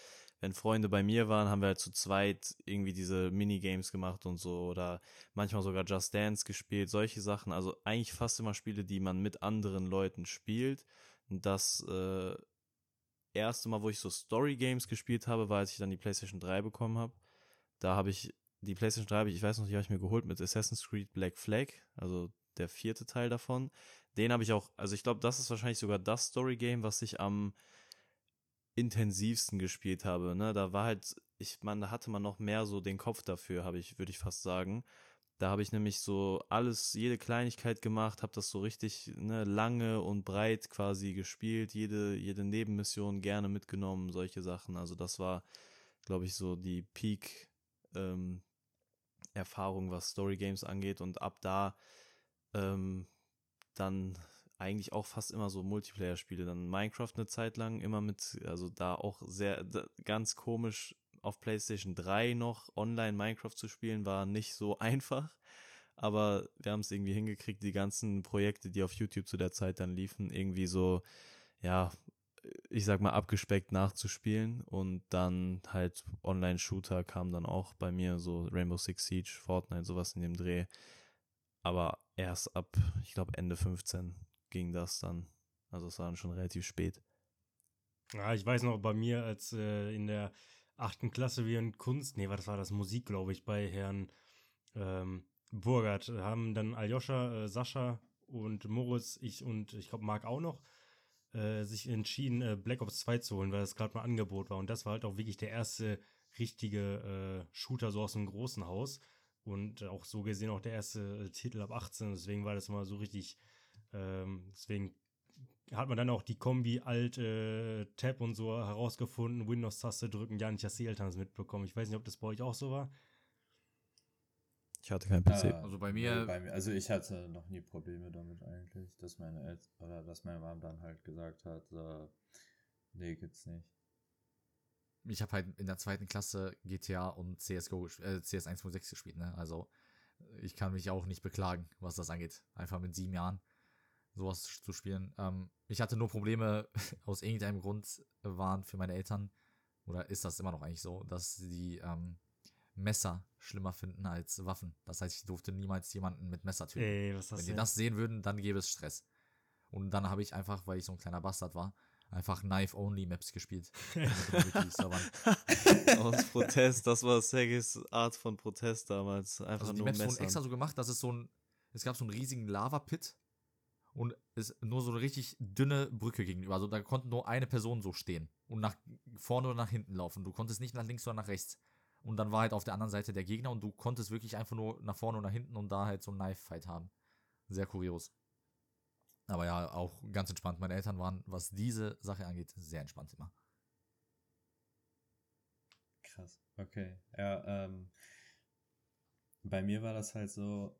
Speaker 4: wenn Freunde bei mir waren, haben wir halt zu zweit irgendwie diese Minigames gemacht und so. Oder manchmal sogar Just Dance gespielt, solche Sachen. Also eigentlich fast immer Spiele, die man mit anderen Leuten spielt. Und das äh, erste Mal, wo ich so Story Games gespielt habe, war, als ich dann die PlayStation 3 bekommen habe. Da habe ich die PlayStation 3, habe ich, ich weiß noch, die habe ich mir geholt mit Assassin's Creed Black Flag, also der vierte Teil davon. Den habe ich auch, also ich glaube, das ist wahrscheinlich sogar das Story Game, was ich am intensivsten gespielt habe. Ne? Da war halt, ich meine, da hatte man noch mehr so den Kopf dafür, habe ich, würde ich fast sagen. Da habe ich nämlich so alles, jede Kleinigkeit gemacht, habe das so richtig ne, lange und breit quasi gespielt, jede, jede Nebenmission gerne mitgenommen, solche Sachen. Also das war, glaube ich, so die Peak ähm, Erfahrung, was Story Games angeht. Und ab da ähm, dann eigentlich auch fast immer so Multiplayer-Spiele. Dann Minecraft eine Zeit lang immer mit, also da auch sehr, da, ganz komisch auf PlayStation 3 noch online Minecraft zu spielen, war nicht so <laughs> einfach. Aber wir haben es irgendwie hingekriegt, die ganzen Projekte, die auf YouTube zu der Zeit dann liefen, irgendwie so, ja, ich sag mal, abgespeckt nachzuspielen. Und dann halt Online-Shooter kam dann auch bei mir, so Rainbow Six Siege, Fortnite, sowas in dem Dreh. Aber erst ab, ich glaube, Ende 15 ging das dann. Also es war dann schon relativ spät.
Speaker 2: Ja, ich weiß noch, bei mir, als äh, in der achten Klasse wir in Kunst, nee, was war das, Musik, glaube ich, bei Herrn ähm, Burgert, haben dann Aljoscha, äh, Sascha und Moritz, ich und ich glaube Marc auch noch, äh, sich entschieden, äh, Black Ops 2 zu holen, weil das gerade mal Angebot war. Und das war halt auch wirklich der erste richtige äh, Shooter so aus einem großen Haus. Und auch so gesehen auch der erste äh, Titel ab 18. Deswegen war das mal so richtig, ähm, deswegen hat man dann auch die Kombi Alt äh, Tab und so herausgefunden, Windows-Taste drücken, ja nicht, dass die Eltern das mitbekommen. Ich weiß nicht, ob das bei euch auch so war.
Speaker 4: Ich hatte keinen PC.
Speaker 1: Äh,
Speaker 3: Also bei mir-
Speaker 1: bei mir. Also ich hatte noch nie Probleme damit eigentlich, dass meine Eltern oder dass meine Mom dann halt gesagt hat, äh, nee, gibt's nicht.
Speaker 3: Ich habe halt in der zweiten Klasse GTA und CSGO, äh, CS 1.6 gespielt, ne? Also ich kann mich auch nicht beklagen, was das angeht. Einfach mit sieben Jahren sowas zu spielen. Ähm, ich hatte nur Probleme, <laughs> aus irgendeinem Grund waren für meine Eltern, oder ist das immer noch eigentlich so, dass die ähm, Messer schlimmer finden als Waffen. Das heißt, ich durfte niemals jemanden mit Messer töten.
Speaker 2: Ey,
Speaker 3: Wenn die das sehen würden, dann gäbe es Stress. Und dann habe ich einfach, weil ich so ein kleiner Bastard war, einfach Knife-Only-Maps gespielt. <laughs> Wiki-Servern. <laughs>
Speaker 4: Aus Protest, das war Segis Art von Protest damals. Einfach
Speaker 3: Also die
Speaker 4: nur
Speaker 3: Maps wurden
Speaker 4: Messer.
Speaker 3: extra so gemacht, dass es so ein, es gab so einen riesigen Lava-Pit und es nur so eine richtig dünne Brücke gegenüber. Also da konnte nur eine Person so stehen und nach vorne oder nach hinten laufen. Du konntest nicht nach links oder nach rechts. Und dann war halt auf der anderen Seite der Gegner und du konntest wirklich einfach nur nach vorne und nach hinten und da halt so ein Knife-Fight haben. Sehr kurios. Aber ja, auch ganz entspannt. Meine Eltern waren, was diese Sache angeht, sehr entspannt immer.
Speaker 1: Krass. Okay. Ja, ähm, bei mir war das halt so,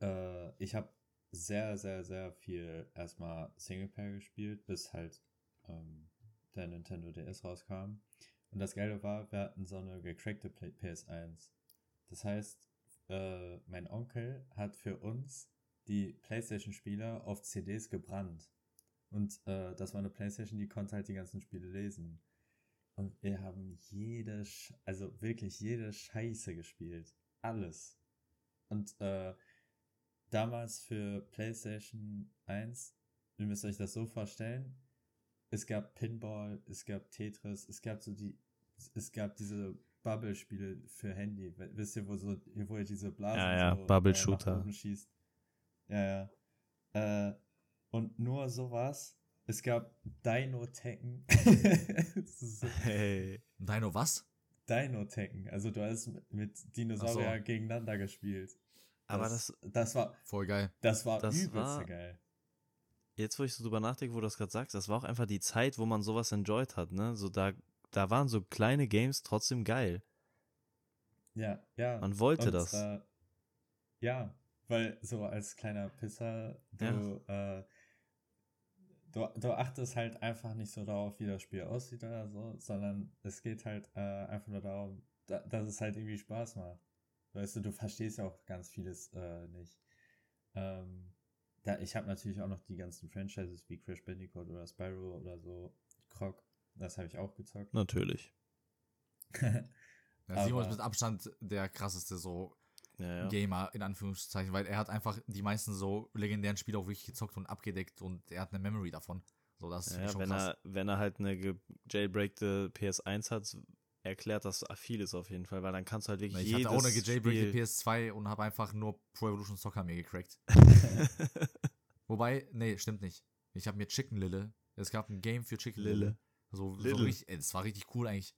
Speaker 1: äh, ich habe sehr, sehr, sehr viel erstmal Singleplayer gespielt, bis halt ähm, der Nintendo DS rauskam. Und das Geile war, wir hatten so eine gecrackte Play- PS1. Das heißt, äh, mein Onkel hat für uns die PlayStation-Spieler auf CDs gebrannt. Und äh, das war eine PlayStation, die konnte halt die ganzen Spiele lesen. Und wir haben jede, Sch also wirklich jede Scheiße gespielt. Alles. Und äh, damals für PlayStation 1, ihr müsst euch das so vorstellen, es gab Pinball, es gab Tetris, es gab so die, es gab diese Bubble-Spiele für Handy. Wisst ihr, wo so, wo ihr diese Blasen
Speaker 4: Ja, ja,
Speaker 1: so,
Speaker 4: Bubble
Speaker 1: äh, nach
Speaker 4: Shooter.
Speaker 1: oben schießt? Ja, ja. Äh, und nur sowas. Es gab Dino Tekken. <laughs> Das ist so-
Speaker 4: Hey.
Speaker 3: Dino was?
Speaker 1: Dino Tekken. Also du hast mit Dinosaurier
Speaker 3: so.
Speaker 1: gegeneinander gespielt.
Speaker 4: Aber
Speaker 1: das, das war,
Speaker 3: Voll geil.
Speaker 1: das war
Speaker 4: Das
Speaker 1: übelst
Speaker 4: war-
Speaker 1: geil.
Speaker 4: Jetzt, wo ich so drüber nachdenke, wo du das gerade sagst, das war auch einfach die Zeit, wo man sowas enjoyed hat, ne? So da, da waren so kleine Games trotzdem geil.
Speaker 1: Ja, ja.
Speaker 4: Man wollte das.
Speaker 1: Äh, ja, weil so als kleiner Pisser, du, äh, du, du achtest halt einfach nicht so darauf, wie das Spiel aussieht oder so, sondern es geht halt äh, einfach nur darum, da, dass es halt irgendwie Spaß macht. Weißt du, du verstehst ja auch ganz vieles äh, nicht. Ähm, da, ich habe natürlich auch noch die ganzen Franchises wie Crash Bandicoot oder Spyro oder so, Croc, das habe ich auch gezockt.
Speaker 4: Natürlich. <laughs>
Speaker 3: Ja, Simon ist mit Abstand der krasseste so
Speaker 4: Ja, ja.
Speaker 3: Gamer, in Anführungszeichen, weil er hat einfach die meisten so legendären Spiele auch wirklich gezockt und abgedeckt und er hat eine Memory davon. So, das ist
Speaker 4: Ja,
Speaker 3: schon
Speaker 4: wenn
Speaker 3: krass.
Speaker 4: er, wenn er halt eine jailbreakte PS1 hat, erklärt das vieles auf jeden Fall, weil dann kannst du halt wirklich
Speaker 3: ich
Speaker 4: jedes
Speaker 3: hatte auch eine gejailbreakte
Speaker 4: Spiel
Speaker 3: PS2 und habe einfach nur Pro Evolution Soccer mir gecrackt. <laughs> Wobei, nee, stimmt nicht. Ich habe mir Chicken Lille, es gab ein Game für Chicken Lille.
Speaker 4: Lille.
Speaker 3: So, so
Speaker 4: Lille.
Speaker 3: richtig, das war richtig cool eigentlich.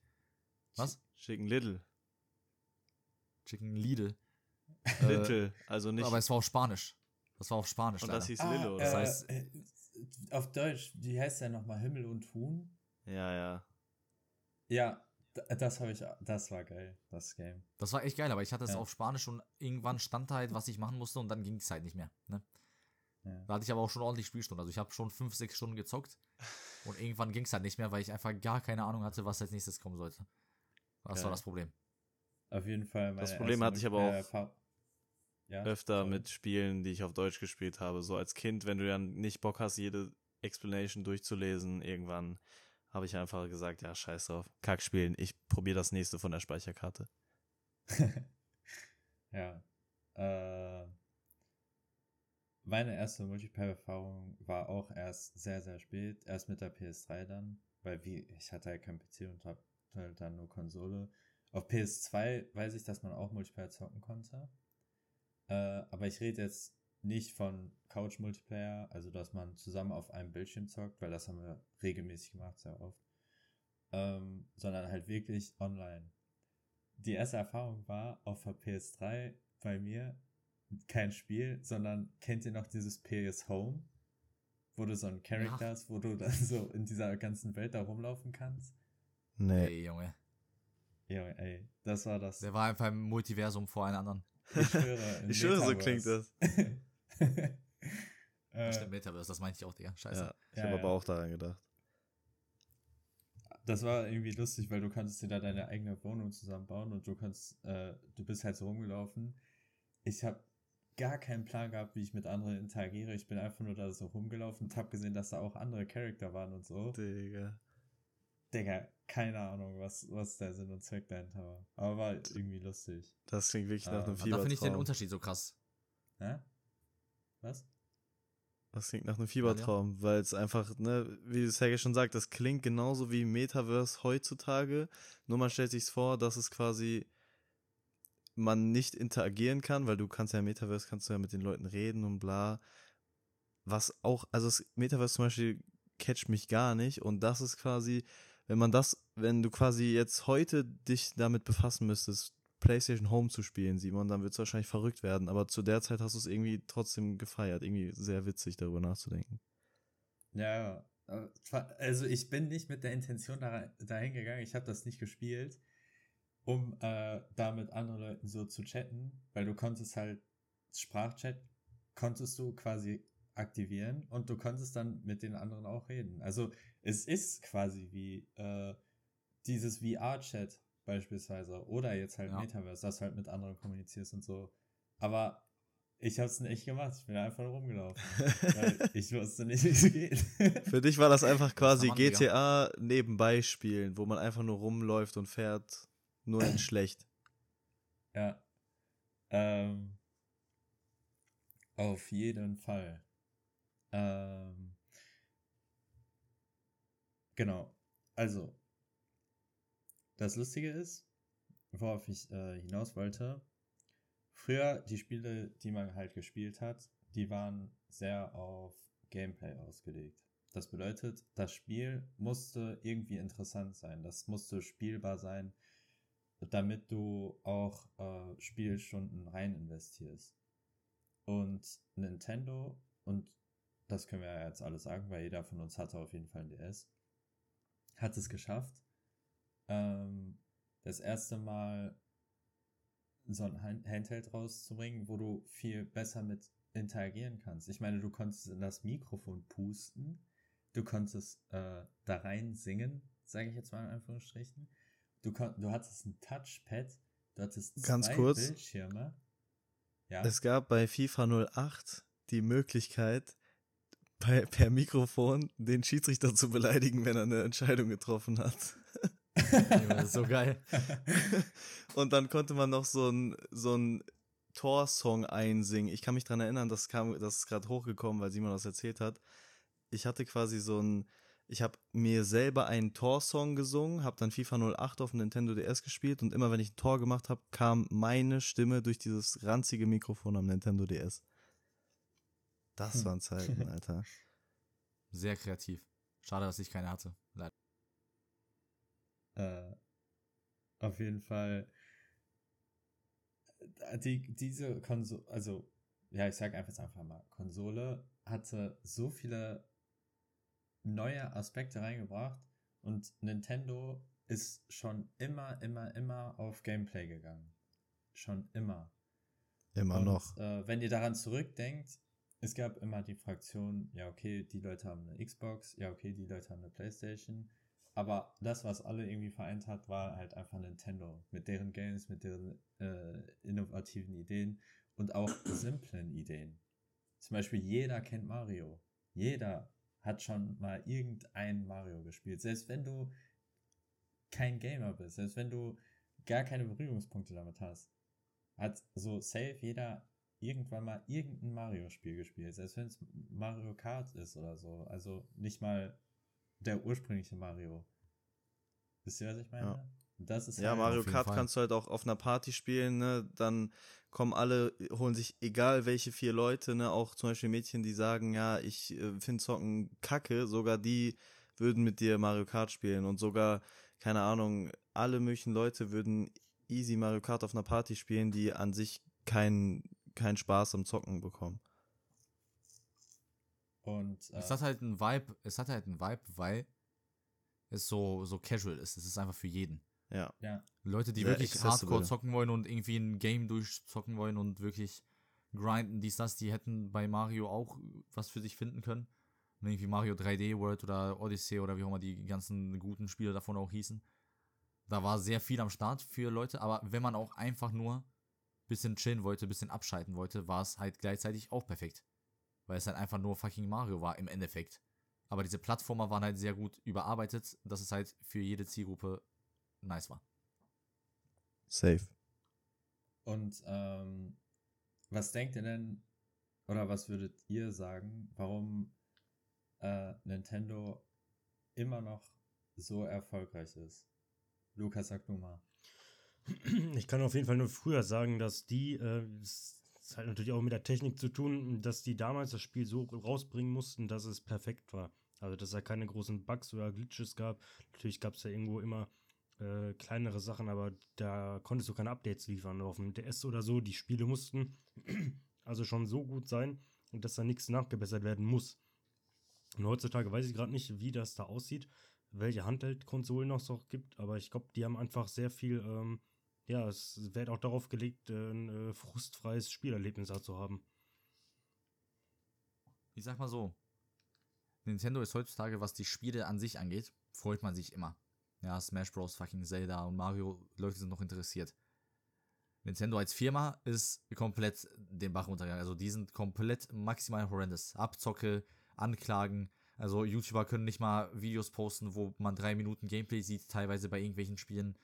Speaker 3: Was?
Speaker 4: Chicken Little.
Speaker 3: Chicken Lidl.
Speaker 4: Little, also nicht.
Speaker 3: Aber es war auf Spanisch. Das war auf Spanisch
Speaker 4: und
Speaker 3: leider.
Speaker 4: das hieß Lille, oder?
Speaker 3: Das
Speaker 1: äh,
Speaker 3: heißt-
Speaker 1: äh, auf Deutsch, wie heißt der nochmal? Himmel und Huhn?
Speaker 4: ja, ja.
Speaker 1: Ja, das habe ich, das war geil, das Game.
Speaker 3: Das war echt geil, aber ich hatte es
Speaker 1: Ja.
Speaker 3: auf Spanisch und irgendwann stand halt, was ich machen musste und dann ging es halt nicht mehr. Ne?
Speaker 1: Ja.
Speaker 3: Da hatte ich aber auch schon ordentlich Spielstunden. Also ich habe schon fünf, sechs Stunden gezockt <laughs> und irgendwann ging es halt nicht mehr, weil ich einfach gar keine Ahnung hatte, was als nächstes kommen sollte. Was
Speaker 1: Ja.
Speaker 3: war das Problem?
Speaker 1: Auf jeden Fall.
Speaker 4: Das Problem hatte ich aber auch
Speaker 1: Ja,
Speaker 4: Öfter
Speaker 1: sorry.
Speaker 4: mit Spielen, die ich auf Deutsch gespielt habe. So als Kind, wenn du dann nicht Bock hast, jede Explanation durchzulesen, irgendwann habe ich einfach gesagt, ja, scheiß drauf. Kack spielen, ich probiere das nächste von der Speicherkarte. <laughs>
Speaker 1: ja. Äh, meine erste Multiplayer-Erfahrung war auch erst sehr, sehr spät. Erst mit der PS3 dann. Weil wie, ich hatte halt kein PC und hab halt dann nur Konsole. Auf PS2 weiß ich, dass man auch Multiplayer zocken konnte. Äh, aber ich rede jetzt nicht von Couch-Multiplayer, also dass man zusammen auf einem Bildschirm zockt, weil das haben wir regelmäßig gemacht, sehr oft. Ähm, sondern halt wirklich online. Die erste Erfahrung war auf der PS3 bei mir kein Spiel, sondern kennt ihr noch dieses PS Home? Wo du so ein Charakter
Speaker 3: Ja.
Speaker 1: hast, wo du <laughs> dann so in dieser ganzen Welt da rumlaufen kannst?
Speaker 4: Nee.
Speaker 3: Ey, Junge.
Speaker 1: Ja, ey, das war das.
Speaker 3: Der war einfach im Multiversum vor allen anderen.
Speaker 1: Ich schwöre, <laughs>
Speaker 4: Ich schwöre, so klingt.
Speaker 3: Das <laughs>
Speaker 1: äh,
Speaker 3: stimmt, Metaverse, das meinte ich auch, Digga. Scheiße.
Speaker 4: Ja, ich
Speaker 1: Ja,
Speaker 4: habe
Speaker 1: ja.
Speaker 4: aber auch daran gedacht.
Speaker 1: das war irgendwie lustig, weil du konntest dir da deine eigene Wohnung zusammenbauen und du kannst, äh, du bist halt so rumgelaufen. Ich habe gar keinen Plan gehabt, wie ich mit anderen interagiere. Ich bin einfach nur da so rumgelaufen und habe gesehen, dass da auch andere Charakter waren und so.
Speaker 4: Digga.
Speaker 1: Digga, keine Ahnung, was, was der Sinn und Zweck dahinter war. Aber war irgendwie lustig.
Speaker 4: Das klingt wirklich
Speaker 1: Ah,
Speaker 4: nach einem
Speaker 1: aber
Speaker 3: Aber da finde ich den
Speaker 4: Fiebertraum.
Speaker 3: Unterschied so krass.
Speaker 1: Hä? Was?
Speaker 4: Das klingt nach einem Fiebertraum, weil es einfach, ne, wie Sergej schon sagt, das klingt genauso wie Metaverse heutzutage. Nur man stellt sich vor, dass es quasi man nicht interagieren kann, weil du kannst ja im Metaverse kannst du ja mit den Leuten reden und bla. Was auch, also das Metaverse zum Beispiel catcht mich gar nicht und das ist quasi, wenn man das, wenn du quasi jetzt heute dich damit befassen müsstest, PlayStation Home zu spielen, Simon, dann wird es wahrscheinlich verrückt werden. Aber zu der Zeit hast du es irgendwie trotzdem gefeiert. Irgendwie sehr witzig, darüber nachzudenken.
Speaker 1: Ja, also ich bin nicht mit der Intention da, dahin gegangen, ich habe das nicht gespielt, um äh, da mit anderen Leuten so zu chatten, weil du konntest halt Sprachchat, konntest du quasi aktivieren und du konntest dann mit den anderen auch reden. Also es ist quasi wie äh, dieses VR-Chat beispielsweise oder jetzt halt
Speaker 3: Ja.
Speaker 1: Metaverse, dass du halt mit anderen kommunizierst und so. Aber ich habe es nicht gemacht, ich bin einfach nur rumgelaufen, <laughs> ich wusste nicht, wie es geht.
Speaker 4: Für dich war das einfach quasi
Speaker 3: Digga.
Speaker 4: GTA nebenbei spielen, wo man einfach nur rumläuft und fährt, nur in <clears throat> schlecht.
Speaker 1: Ja. Ähm, auf jeden Fall. Ähm, genau. Also, das Lustige ist, worauf ich äh, hinaus wollte, früher die Spiele, die man halt gespielt hat, die waren sehr auf Gameplay ausgelegt. Das bedeutet, das Spiel musste irgendwie interessant sein. Das musste spielbar sein, damit du auch äh, Spielstunden rein investierst. Und Nintendo, und das können wir ja jetzt alle sagen, weil jeder von uns hatte auf jeden Fall ein DS, hat es geschafft, ähm, das erste Mal so ein Hand- Handheld rauszubringen, wo du viel besser mit interagieren kannst. Ich meine, du konntest in das Mikrofon pusten, du konntest äh, da rein singen, sage ich jetzt mal in Anführungsstrichen. Du, kon du hattest ein Touchpad, du hattest
Speaker 4: Ganz
Speaker 1: zwei
Speaker 4: kurz.
Speaker 1: Bildschirme. Ja.
Speaker 4: Es gab bei FIFA 08 die Möglichkeit, bei, per Mikrofon den Schiedsrichter zu beleidigen, wenn er eine Entscheidung getroffen hat.
Speaker 3: So geil. <laughs>
Speaker 4: Und dann konnte man noch so ein, so ein Torsong einsingen. Ich kann mich dran erinnern, das kam, das ist gerade hochgekommen, weil Simon das erzählt hat. Ich hatte quasi so ein, ich habe mir selber einen Torsong gesungen, habe dann FIFA 08 auf dem Nintendo DS gespielt und immer wenn ich ein Tor gemacht habe, kam meine Stimme durch dieses ranzige Mikrofon am Nintendo DS. Das
Speaker 1: Hm.
Speaker 4: waren Zeiten, <laughs> Alter.
Speaker 3: Sehr kreativ. Schade, dass ich keine hatte. Leider.
Speaker 1: äh, auf jeden Fall äh, die, diese Konsole, also ja, ich sag einfach jetzt einfach mal, Konsole hatte so viele neue Aspekte reingebracht und Nintendo ist schon immer, immer, immer auf Gameplay gegangen. Schon immer.
Speaker 4: Immer
Speaker 1: und,
Speaker 4: noch.
Speaker 1: Äh, wenn ihr daran zurückdenkt, es gab immer die Fraktion, ja, okay, die Leute haben eine Xbox, ja, okay, die Leute haben eine Playstation. aber das, was alle irgendwie vereint hat, war halt einfach Nintendo. Mit deren Games, mit deren äh, innovativen Ideen und auch <clears throat> simplen Ideen. Zum Beispiel jeder kennt Mario. Jeder hat schon mal irgendein Mario gespielt. Selbst wenn du kein Gamer bist, selbst wenn du gar keine Berührungspunkte damit hast, hat so safe jeder irgendwann mal irgendein Mario-Spiel gespielt. Selbst wenn es Mario Kart ist oder so. Also nicht mal der ursprüngliche Mario. Wisst ihr, was ich meine?
Speaker 4: Ja.
Speaker 1: Das ist
Speaker 4: Ja,
Speaker 1: halt-
Speaker 4: Mario Kart
Speaker 3: Fall.
Speaker 4: kannst du halt auch auf einer Party spielen, ne? Dann kommen alle, holen sich egal welche vier Leute, ne? Auch zum Beispiel Mädchen, die sagen, ja, ich äh, finde Zocken kacke, sogar die würden mit dir Mario Kart spielen und sogar, keine Ahnung, alle möglichen Leute würden easy Mario Kart auf einer Party spielen, die an sich keinen keinen Spaß am Zocken bekommen.
Speaker 1: Und äh,
Speaker 3: Es hat halt einen Vibe, es hat halt einen Vibe, weil es so, so casual ist. Es ist einfach für jeden.
Speaker 4: Ja.
Speaker 1: ja,
Speaker 3: Leute, die
Speaker 4: Sehr
Speaker 3: wirklich
Speaker 4: accessible.
Speaker 3: hardcore zocken wollen und irgendwie ein Game durchzocken wollen und wirklich grinden, dies, das, die hätten bei Mario auch was für sich finden können. Irgendwie Mario 3D World oder Odyssey oder wie auch immer die ganzen guten Spiele davon auch hießen. Da war sehr viel am Start für Leute, aber wenn man auch einfach nur bisschen chillen wollte, bisschen abschalten wollte, war es halt gleichzeitig auch perfekt. Weil es halt einfach nur fucking Mario war im Endeffekt. Aber diese Plattformer waren halt sehr gut überarbeitet, dass es halt für jede Zielgruppe nice war.
Speaker 4: Safe.
Speaker 1: Und ähm, was denkt ihr denn, oder was würdet ihr sagen, warum äh, Nintendo immer noch so erfolgreich ist? Lukas, sag du mal.
Speaker 2: Ich kann auf jeden Fall nur früher sagen, dass die, äh, es hat natürlich auch mit der Technik zu tun, dass die damals das Spiel so rausbringen mussten, dass es perfekt war. Also, dass da keine großen Bugs oder Glitches gab. Natürlich gab es ja irgendwo immer äh, kleinere Sachen, aber da konntest du keine Updates liefern. Auf dem DS oder so, die Spiele mussten <clears throat> also schon so gut sein, dass da nichts nachgebessert werden muss. Und heutzutage weiß ich gerade nicht, wie das da aussieht, welche Handheld-Konsolen noch so gibt, aber ich glaube, die haben einfach sehr viel, ähm, ja, es wird auch darauf gelegt, äh, ein äh, frustfreies Spielerlebnis zu haben.
Speaker 3: Ich sag mal so, Nintendo ist heutzutage, was die Spiele an sich angeht, freut man sich immer. Ja, Smash Bros., fucking Zelda und Mario, Leute sind noch interessiert. Nintendo als Firma ist komplett den Bach runtergegangen. Also die sind komplett maximal horrendous. Abzocke, Anklagen. Also YouTuber können nicht mal Videos posten, wo man drei Minuten Gameplay sieht, teilweise bei irgendwelchen Spielen.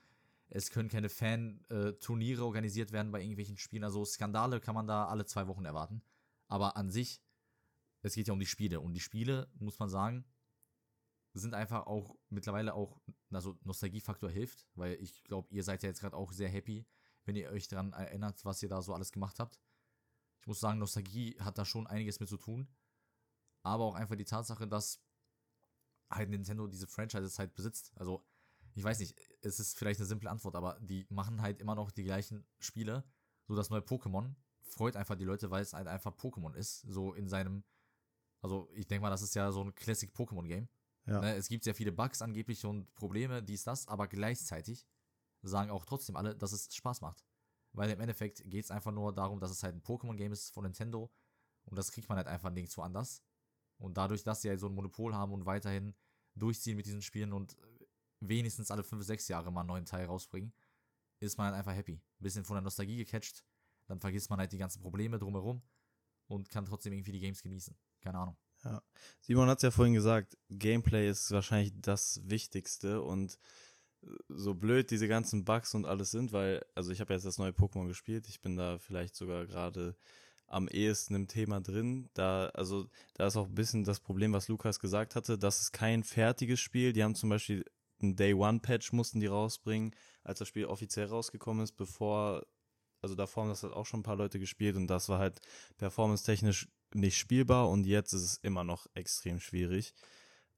Speaker 3: Es können keine Fan-Turniere organisiert werden bei irgendwelchen Spielen. Also Skandale kann man da alle zwei Wochen erwarten. Aber an sich, es geht ja um die Spiele. Und die Spiele, muss man sagen, sind einfach auch mittlerweile auch, also Nostalgiefaktor hilft, weil ich glaube, ihr seid ja jetzt gerade auch sehr happy, wenn ihr euch daran erinnert, was ihr da so alles gemacht habt. Ich muss sagen, Nostalgie hat da schon einiges mit zu tun. Aber auch einfach die Tatsache, dass halt Nintendo diese Franchises halt besitzt. Also, ich weiß nicht, es ist vielleicht eine simple Antwort, aber die machen halt immer noch die gleichen Spiele. So das neue Pokémon freut einfach die Leute, weil es halt einfach Pokémon ist. So in seinem, also ich denke mal, das ist ja so ein Classic Pokémon-Game.
Speaker 4: Ja.
Speaker 3: Ne, es gibt sehr viele Bugs angeblich und Probleme, dies, das, aber gleichzeitig sagen auch trotzdem alle, dass es Spaß macht. Weil im Endeffekt geht es einfach nur darum, dass es halt ein Pokémon-Game ist von Nintendo und das kriegt man halt einfach nirgendwo anders. Und dadurch, dass sie halt so ein Monopol haben und weiterhin durchziehen mit diesen Spielen und wenigstens alle 5, 6 Jahre mal einen neuen Teil rausbringen, ist man halt einfach happy. Ein bisschen von der Nostalgie gecatcht, dann vergisst man halt die ganzen Probleme drumherum und kann trotzdem irgendwie die Games genießen. Keine Ahnung.
Speaker 4: Ja. Simon hat es ja vorhin gesagt, Gameplay ist wahrscheinlich das Wichtigste und äh, so blöd diese ganzen Bugs und alles sind, weil, also ich habe jetzt das neue Pokémon gespielt, ich bin da vielleicht sogar gerade am ehesten im Thema drin. Da, also, da ist auch ein bisschen das Problem, was Lukas gesagt hatte, das ist kein fertiges Spiel. Die haben zum Beispiel ein Day One Patch mussten die rausbringen, als das Spiel offiziell rausgekommen ist, bevor, also davor haben das halt auch schon ein paar Leute gespielt und das war halt performance-technisch nicht spielbar und jetzt ist es immer noch extrem schwierig.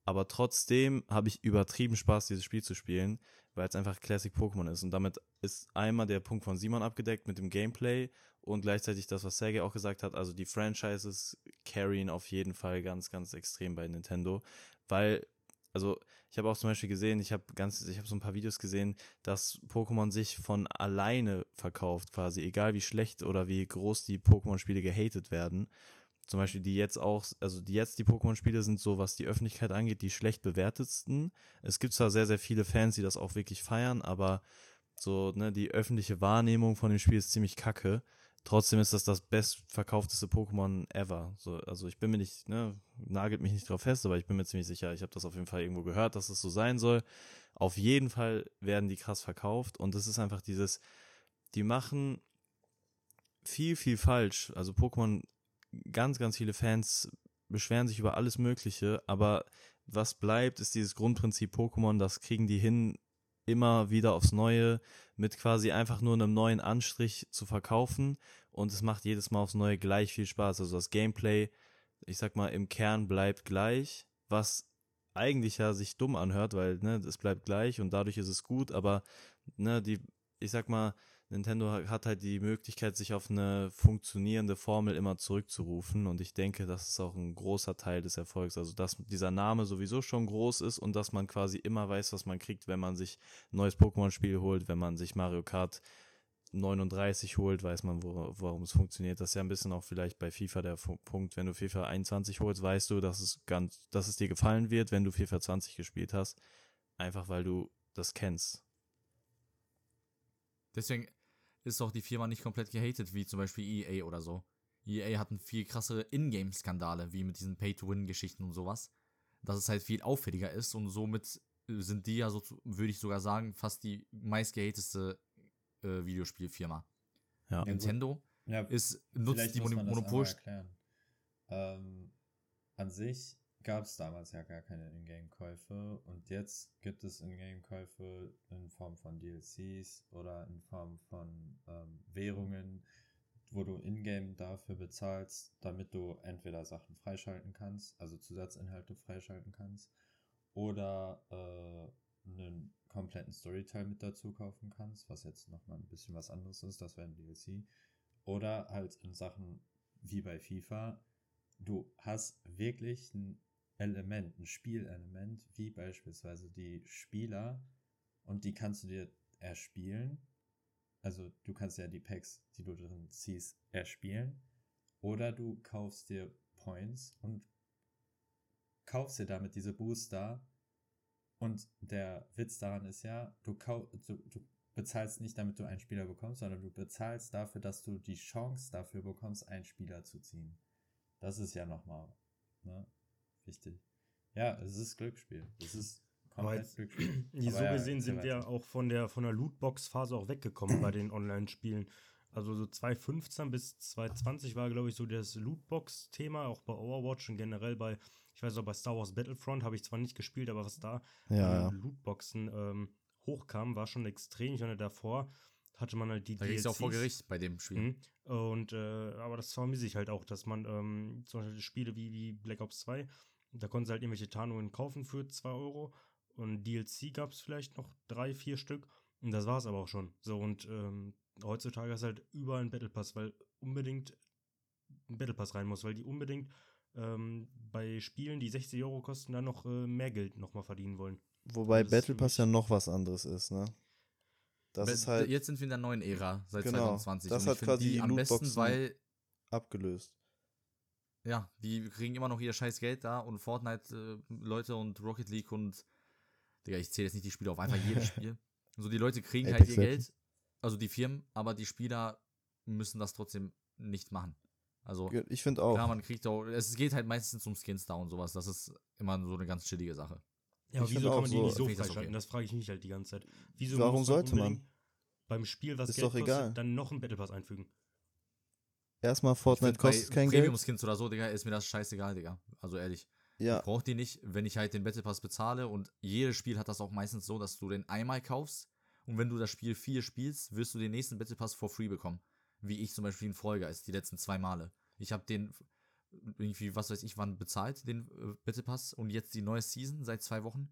Speaker 4: Aber trotzdem habe ich übertrieben Spaß, dieses Spiel zu spielen, weil es einfach Classic Pokémon ist. Und damit ist einmal der Punkt von Simon abgedeckt mit dem Gameplay und gleichzeitig das, was Sergei auch gesagt hat, also die Franchises carryen auf jeden Fall ganz, ganz extrem bei Nintendo, weil, also ich habe auch zum Beispiel gesehen, ich habe ganz, ich habe so ein paar Videos gesehen, dass Pokémon sich von alleine verkauft quasi, egal wie schlecht oder wie groß die Pokémon-Spiele gehatet werden. zum Beispiel die jetzt auch, also die jetzt die Pokémon-Spiele sind so, was die Öffentlichkeit angeht, die schlecht bewertetsten. Es gibt zwar sehr, sehr viele Fans, die das auch wirklich feiern, aber so, ne, die öffentliche Wahrnehmung von dem Spiel ist ziemlich kacke. Trotzdem ist das das bestverkaufteste Pokémon ever. So, also ich bin mir nicht, ne, nagelt mich nicht drauf fest, aber ich bin mir ziemlich sicher, ich habe das auf jeden Fall irgendwo gehört, dass es so sein soll. Auf jeden Fall werden die krass verkauft und es ist einfach dieses, die machen viel, viel falsch. Also Pokémon, ganz, ganz viele Fans beschweren sich über alles Mögliche, aber was bleibt, ist dieses Grundprinzip Pokémon, das kriegen die hin, immer wieder aufs Neue, mit quasi einfach nur einem neuen Anstrich zu verkaufen und es macht jedes Mal aufs Neue gleich viel Spaß. Also das Gameplay, ich sag mal, im Kern bleibt gleich, was eigentlich ja sich dumm anhört, weil, ne, es bleibt gleich und dadurch ist es gut, aber, ne, die, ich sag mal, Nintendo hat halt die Möglichkeit, sich auf eine funktionierende Formel immer zurückzurufen und ich denke, das ist auch ein großer Teil des Erfolgs. Also, dass dieser Name sowieso schon groß ist und dass man quasi immer weiß, was man kriegt, wenn man sich ein neues Pokémon-Spiel holt, wenn man sich Mario Kart 39 holt, weiß man, wo, warum es funktioniert. Das ist ja ein bisschen auch vielleicht bei FIFA der Punkt, wenn du FIFA 21 holst, weißt du, dass es ganz, dass es dir gefallen wird, wenn du FIFA 20 gespielt hast. Einfach weil du das kennst.
Speaker 3: Deswegen, ist auch die Firma nicht komplett gehatet, wie zum Beispiel EA oder so. EA hatten viel krassere Ingame-Skandale, wie mit diesen Pay-to-Win-Geschichten und sowas. Dass es halt viel auffälliger ist und somit sind die ja so, würde ich sogar sagen, fast die meistgehateste äh, Videospielfirma. Ja. Nintendo ja, ist, nutzt die Monopol.
Speaker 1: Ähm, an sich gab es damals ja gar keine Ingame-Käufe und jetzt gibt es Ingame-Käufe in Form von DLCs oder in Form von ähm, Währungen, wo du Ingame dafür bezahlst, damit du entweder Sachen freischalten kannst, also Zusatzinhalte freischalten kannst, oder äh, einen kompletten Storyteil mit dazu kaufen kannst, was jetzt nochmal ein bisschen was anderes ist, das wäre ein DLC. Oder halt in Sachen wie bei FIFA, du hast wirklich ein Element, ein Spielelement, wie beispielsweise die Spieler, und die kannst du dir erspielen. Also du kannst ja die Packs, die du drin ziehst, erspielen. Oder du kaufst dir Points und kaufst dir damit diese Booster. Und der Witz daran ist ja, du, du, du bezahlst nicht, damit du einen Spieler bekommst, sondern du bezahlst dafür, dass du die Chance dafür bekommst, einen Spieler zu ziehen. Das ist ja nochmal ne, wichtig. Ja, es ist Glücksspiel. Es ist komplett jetzt, Glücksspiel. <clears throat>
Speaker 2: so ja, gesehen sind wir auch von der, von der Lootbox-Phase auch weggekommen bei den <clears throat> Online-Spielen. Also so 2015 bis 2020 war, glaube ich, so das Lootbox-Thema, auch bei Overwatch und generell bei, ich weiß auch, bei Star Wars Battlefront habe ich zwar nicht gespielt, aber was da
Speaker 4: ja,
Speaker 2: Lootboxen ähm, hochkam, war schon extrem. Ich meine, davor hatte man halt die
Speaker 3: Da ist auch vor Gericht bei dem Spiel. Mhm.
Speaker 2: Und, äh, aber das vermisse ich halt auch, dass man ähm, zum Beispiel Spiele wie, wie Black Ops 2, da konnten sie halt irgendwelche Tarnungen kaufen für 2 Euro. Und DLC gab es vielleicht noch drei, vier Stück. Und das war es aber auch schon. So, und ähm, heutzutage ist halt überall ein Battle Pass, weil unbedingt ein Battle Pass rein muss, weil die unbedingt ähm, bei Spielen, die 60 Euro kosten, dann noch äh, mehr Geld nochmal verdienen wollen.
Speaker 4: Wobei Battle Pass ja noch was anderes ist, ne?
Speaker 3: Das Be ist halt. Jetzt sind wir in der neuen Ära seit genau, 2020.
Speaker 4: Das hat quasi die
Speaker 3: am besten, weil
Speaker 4: abgelöst.
Speaker 3: Ja, die kriegen immer noch ihr scheiß Geld da und Fortnite-Leute äh, und Rocket League und Digga, ich zähle jetzt nicht die Spiele auf, einfach jedes <laughs> Spiel. So, die Leute kriegen halt ihr Geld, also die Firmen, aber die Spieler müssen das trotzdem nicht machen. Also,
Speaker 4: ich finde auch.
Speaker 3: Klar, man kriegt auch, es geht halt meistens um Skins da und sowas, das ist immer so eine ganz chillige Sache.
Speaker 2: Ja, aber wieso kann man die so, nicht so freischalten? Das, okay. das, frage ich mich halt die ganze Zeit. Wieso
Speaker 4: Warum sollte man?
Speaker 2: Beim Spiel, was
Speaker 4: ist Geld doch kostet, egal.
Speaker 2: dann noch ein Battle Pass einfügen.
Speaker 4: Erstmal, Fortnite kostet kein Geld.
Speaker 3: Premium-Skins oder so, Digga, ist mir das scheißegal, Digga. Also ehrlich. Ja. Ich brauch die nicht, wenn ich halt den Battle Pass bezahle und jedes Spiel hat das auch meistens so, dass du den einmal kaufst und wenn du das Spiel vier spielst, wirst du den nächsten Battle Pass for free bekommen. Wie ich zum Beispiel in Folge ist, die letzten zwei Male. Ich habe den irgendwie, was weiß ich, wann bezahlt, den äh, Battle Pass und jetzt die neue Season seit zwei Wochen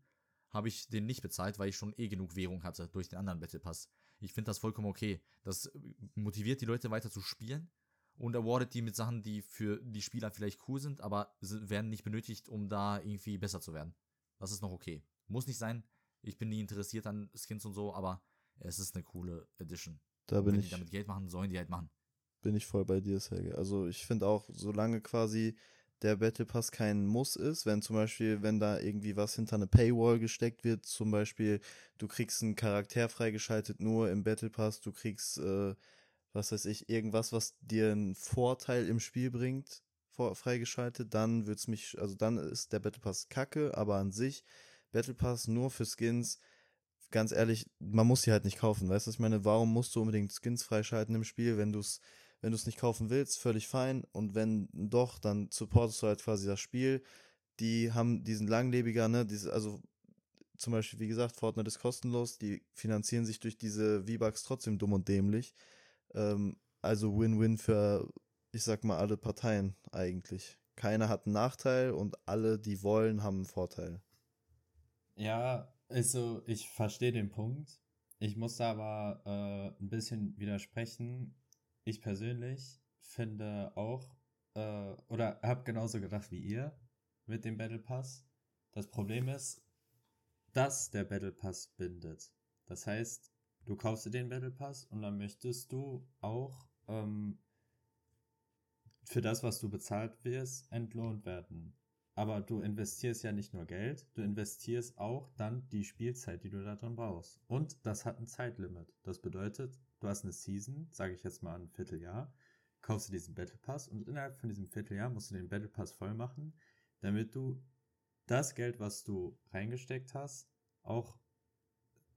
Speaker 3: habe ich den nicht bezahlt, weil ich schon eh genug Währung hatte durch den anderen Battle Pass. Ich finde das vollkommen okay. Das motiviert die Leute weiter zu spielen und awardet die mit Sachen, die für die Spieler vielleicht cool sind, aber werden nicht benötigt, um da irgendwie besser zu werden. Das ist noch okay. Muss nicht sein. Ich bin nie interessiert an Skins und so, aber es ist eine coole Edition.
Speaker 4: Da bin
Speaker 3: wenn
Speaker 4: ich.
Speaker 3: die damit Geld machen, sollen die halt machen.
Speaker 4: bin ich voll bei dir, Serge. Also ich finde auch, solange quasi der Battle Pass kein Muss ist, wenn zum Beispiel, wenn da irgendwie was hinter eine Paywall gesteckt wird, zum Beispiel, du kriegst einen Charakter freigeschaltet nur im Battle Pass, du kriegst, äh, was weiß ich, irgendwas, was dir einen Vorteil im Spiel bringt, vor, freigeschaltet, dann wird's mich, also dann ist der Battle Pass kacke, aber an sich, Battle Pass nur für Skins, ganz ehrlich, man muss sie halt nicht kaufen, weißt du, ich meine, warum musst du unbedingt Skins freischalten im Spiel, wenn du es wenn du es nicht kaufen willst, völlig fein. Und wenn doch, dann supportest du halt quasi das Spiel. Die haben diesen langlebiger, ne, diese, also zum Beispiel, wie gesagt, Fortnite ist kostenlos, die finanzieren sich durch diese V-Bucks trotzdem dumm und dämlich. Ähm, also Win-Win für, ich sag mal, alle Parteien eigentlich. Keiner hat einen Nachteil und alle, die wollen, haben einen Vorteil.
Speaker 1: Ja, also ich verstehe den Punkt. Ich muss da aber äh, ein bisschen widersprechen ich persönlich finde auch, äh, oder habe genauso gedacht wie ihr mit dem Battle Pass. Das Problem ist, dass der Battle Pass bindet. Das heißt, du kaufst dir den Battle Pass und dann möchtest du auch ähm, für das, was du bezahlt wirst, entlohnt werden. Aber du investierst ja nicht nur Geld, du investierst auch dann die Spielzeit, die du da drin brauchst. Und das hat ein Zeitlimit. Das bedeutet, du hast eine Season, sage ich jetzt mal ein Vierteljahr, kaufst du diesen Battle Pass und innerhalb von diesem Vierteljahr musst du den Battle Pass voll machen, damit du das Geld, was du reingesteckt hast, auch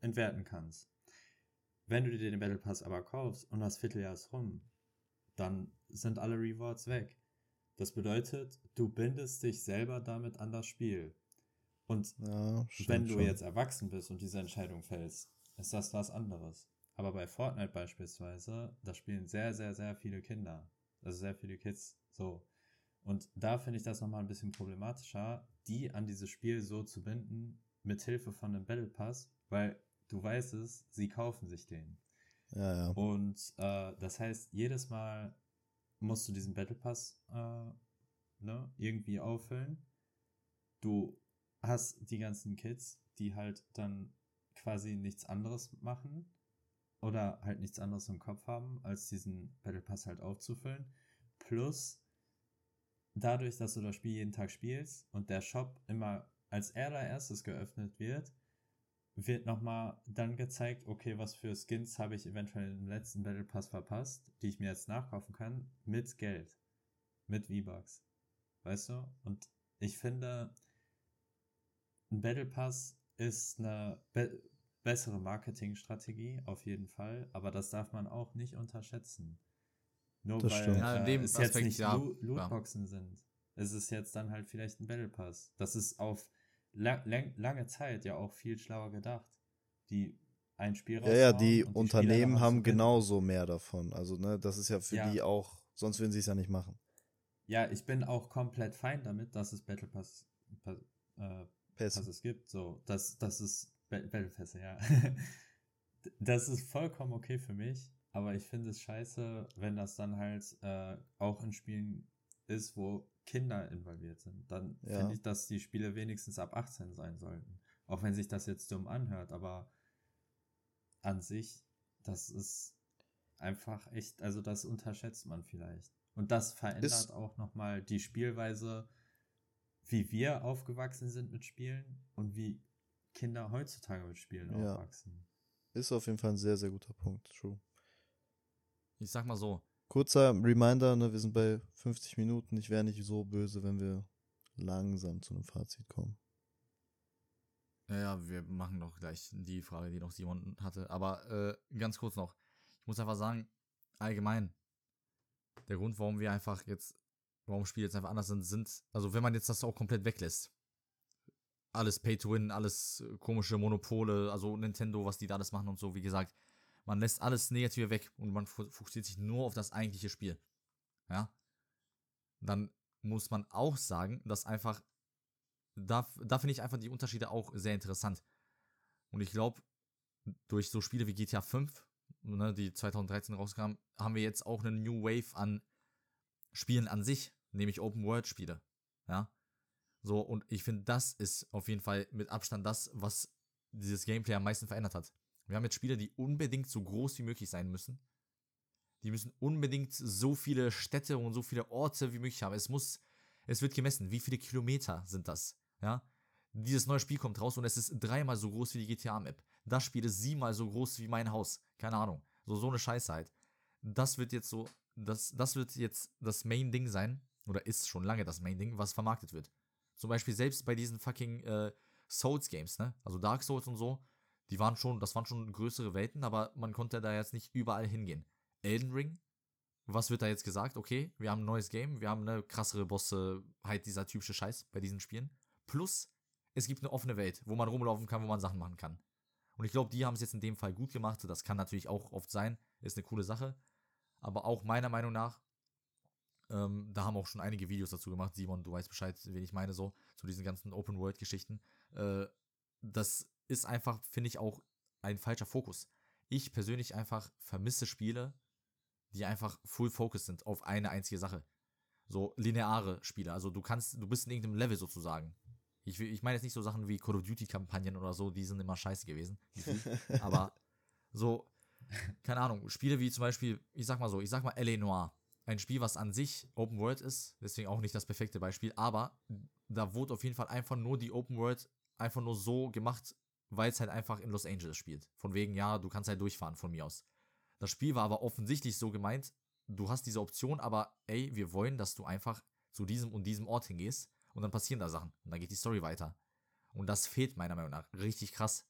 Speaker 1: entwerten kannst. Wenn du dir den Battle Pass aber kaufst und das Vierteljahr ist rum, dann sind alle Rewards weg. Das bedeutet, du bindest dich selber damit an das Spiel. Und
Speaker 4: ja,
Speaker 1: wenn du
Speaker 4: schon.
Speaker 1: jetzt erwachsen bist und diese Entscheidung fällst, ist das was anderes. Aber bei Fortnite beispielsweise, da spielen sehr, sehr, sehr viele Kinder. Also sehr viele Kids. So. Und da finde ich das nochmal ein bisschen problematischer, die an dieses Spiel so zu binden, mit Hilfe von einem Battle Pass, weil du weißt es, sie kaufen sich den.
Speaker 4: Ja, ja.
Speaker 1: Und äh, das heißt, jedes Mal musst du diesen Battle Pass äh, ne, irgendwie auffüllen. Du hast die ganzen Kids, die halt dann quasi nichts anderes machen oder halt nichts anderes im Kopf haben, als diesen Battle Pass halt aufzufüllen. Plus, dadurch, dass du das Spiel jeden Tag spielst und der Shop immer als allererstes geöffnet wird, wird nochmal dann gezeigt, okay, was für Skins habe ich eventuell im letzten Battle Pass verpasst, die ich mir jetzt nachkaufen kann, mit Geld. Mit V-Bucks. Weißt du? Und ich finde, ein Battle Pass ist eine be bessere Marketingstrategie, auf jeden Fall, aber das darf man auch nicht unterschätzen. Nur
Speaker 4: Das
Speaker 1: weil
Speaker 4: stimmt.
Speaker 3: Ja, in
Speaker 1: äh,
Speaker 3: dem
Speaker 1: es jetzt
Speaker 3: Aspekt,
Speaker 1: nicht
Speaker 3: ja,
Speaker 1: Lo
Speaker 3: ja.
Speaker 1: Lootboxen sind. Es ist jetzt dann halt vielleicht ein Battle Pass. Das ist auf lang, lang, lange Zeit ja auch viel schlauer gedacht. Die ein Spiel
Speaker 4: Ja, ja, die Unternehmen
Speaker 1: daran
Speaker 4: haben genauso mehr davon. Also, ne, das ist ja für
Speaker 1: Ja.
Speaker 4: die auch, sonst würden sie es ja nicht machen.
Speaker 1: Ja, ich bin auch komplett fein damit, dass es Battle Pass, pa äh,
Speaker 4: Pässe.
Speaker 1: Passes gibt. So, das, das ist Ba- Battle Pässe, ja. <laughs> das ist vollkommen okay für mich, aber ich finde es scheiße, wenn das dann halt äh, auch in Spielen ist, wo Kinder involviert sind. Dann
Speaker 4: Ja.
Speaker 1: finde ich, dass die Spiele wenigstens ab 18 sein sollten. Auch wenn sich das jetzt dumm anhört, aber an sich, das ist einfach echt, also das unterschätzt man vielleicht. Und das verändert
Speaker 4: Ist-
Speaker 1: auch nochmal die Spielweise, wie wir aufgewachsen sind mit Spielen und wie Kinder heutzutage mit Spielen
Speaker 4: Ja.
Speaker 1: aufwachsen.
Speaker 4: Ist auf jeden Fall ein sehr, sehr guter Punkt. True.
Speaker 3: Ich sag mal so,
Speaker 4: Kurzer Reminder, ne, wir sind bei 50 Minuten. Ich wäre nicht so böse, wenn wir langsam zu einem Fazit kommen.
Speaker 3: Ja, ja, wir machen noch gleich die Frage, die noch Simon hatte. Aber äh, ganz kurz noch. Ich muss einfach sagen, allgemein, der Grund, warum wir einfach jetzt, warum Spiele jetzt einfach anders sind, sind, also wenn man jetzt das auch komplett weglässt. Alles Pay to Win, alles äh, komische Monopole, also Nintendo, was die da alles machen und so, wie gesagt. Man lässt alles Negative weg und man fo- fokussiert sich nur auf das eigentliche Spiel. Ja. Dann muss man auch sagen, dass einfach da, da finde ich einfach die Unterschiede auch sehr interessant. Und ich glaube, durch so Spiele wie GTA 5, ne, die 2013 rauskamen, haben wir jetzt auch eine New Wave an Spielen an sich, nämlich Open-World-Spiele. Ja. So, und ich finde, das ist auf jeden Fall mit Abstand das, was dieses Gameplay am meisten verändert hat. Wir haben jetzt Spiele, die unbedingt so groß wie möglich sein müssen. Die müssen unbedingt so viele Städte und so viele Orte wie möglich haben. Es muss, es wird gemessen, wie viele Kilometer sind das, ja? Dieses neue Spiel kommt raus und es ist dreimal so groß wie die GTA-Map. Das Spiel ist siebenmal so groß wie mein Haus. Keine Ahnung. So, so eine Scheiße halt. Das wird jetzt so, das, das wird jetzt das Main-Ding sein, oder ist schon lange das Main-Ding, was vermarktet wird. Zum Beispiel selbst bei diesen fucking äh, Souls-Games, ne? Also Dark Souls und so, die waren schon, das waren schon größere Welten, aber man konnte da jetzt nicht überall hingehen. Elden Ring, was wird da jetzt gesagt? Okay, wir haben ein neues Game, wir haben eine krassere Bosse, halt dieser typische Scheiß bei diesen Spielen. Plus, es gibt eine offene Welt, wo man rumlaufen kann, wo man Sachen machen kann. Und ich glaube, die haben es jetzt in dem Fall gut gemacht. Das kann natürlich auch oft sein, ist eine coole Sache. Aber auch meiner Meinung nach, ähm, da haben auch schon einige Videos dazu gemacht. Simon, du weißt Bescheid, wen ich meine, so, zu diesen ganzen Open-World-Geschichten. Äh, das ist einfach, finde ich, auch ein falscher Fokus. Ich persönlich einfach vermisse Spiele, die einfach full focus sind auf eine einzige Sache. So lineare Spiele. Also du kannst, du bist in irgendeinem Level sozusagen. Ich, ich meine jetzt nicht so Sachen wie Call of Duty-Kampagnen oder so, die sind immer scheiße gewesen. <laughs> Aber so, keine Ahnung, Spiele wie zum Beispiel, ich sag mal so, ich sag mal L.A. Noir. Ein Spiel, was an sich Open World ist, deswegen auch nicht das perfekte Beispiel, aber da wurde auf jeden Fall einfach nur die Open World einfach nur so gemacht, weil es halt einfach in Los Angeles spielt. Von wegen, ja, du kannst halt durchfahren von mir aus. Das Spiel war aber offensichtlich so gemeint, du hast diese Option, aber ey, wir wollen, dass du einfach zu diesem und diesem Ort hingehst und dann passieren da Sachen und dann geht die Story weiter. Und das fehlt meiner Meinung nach richtig krass.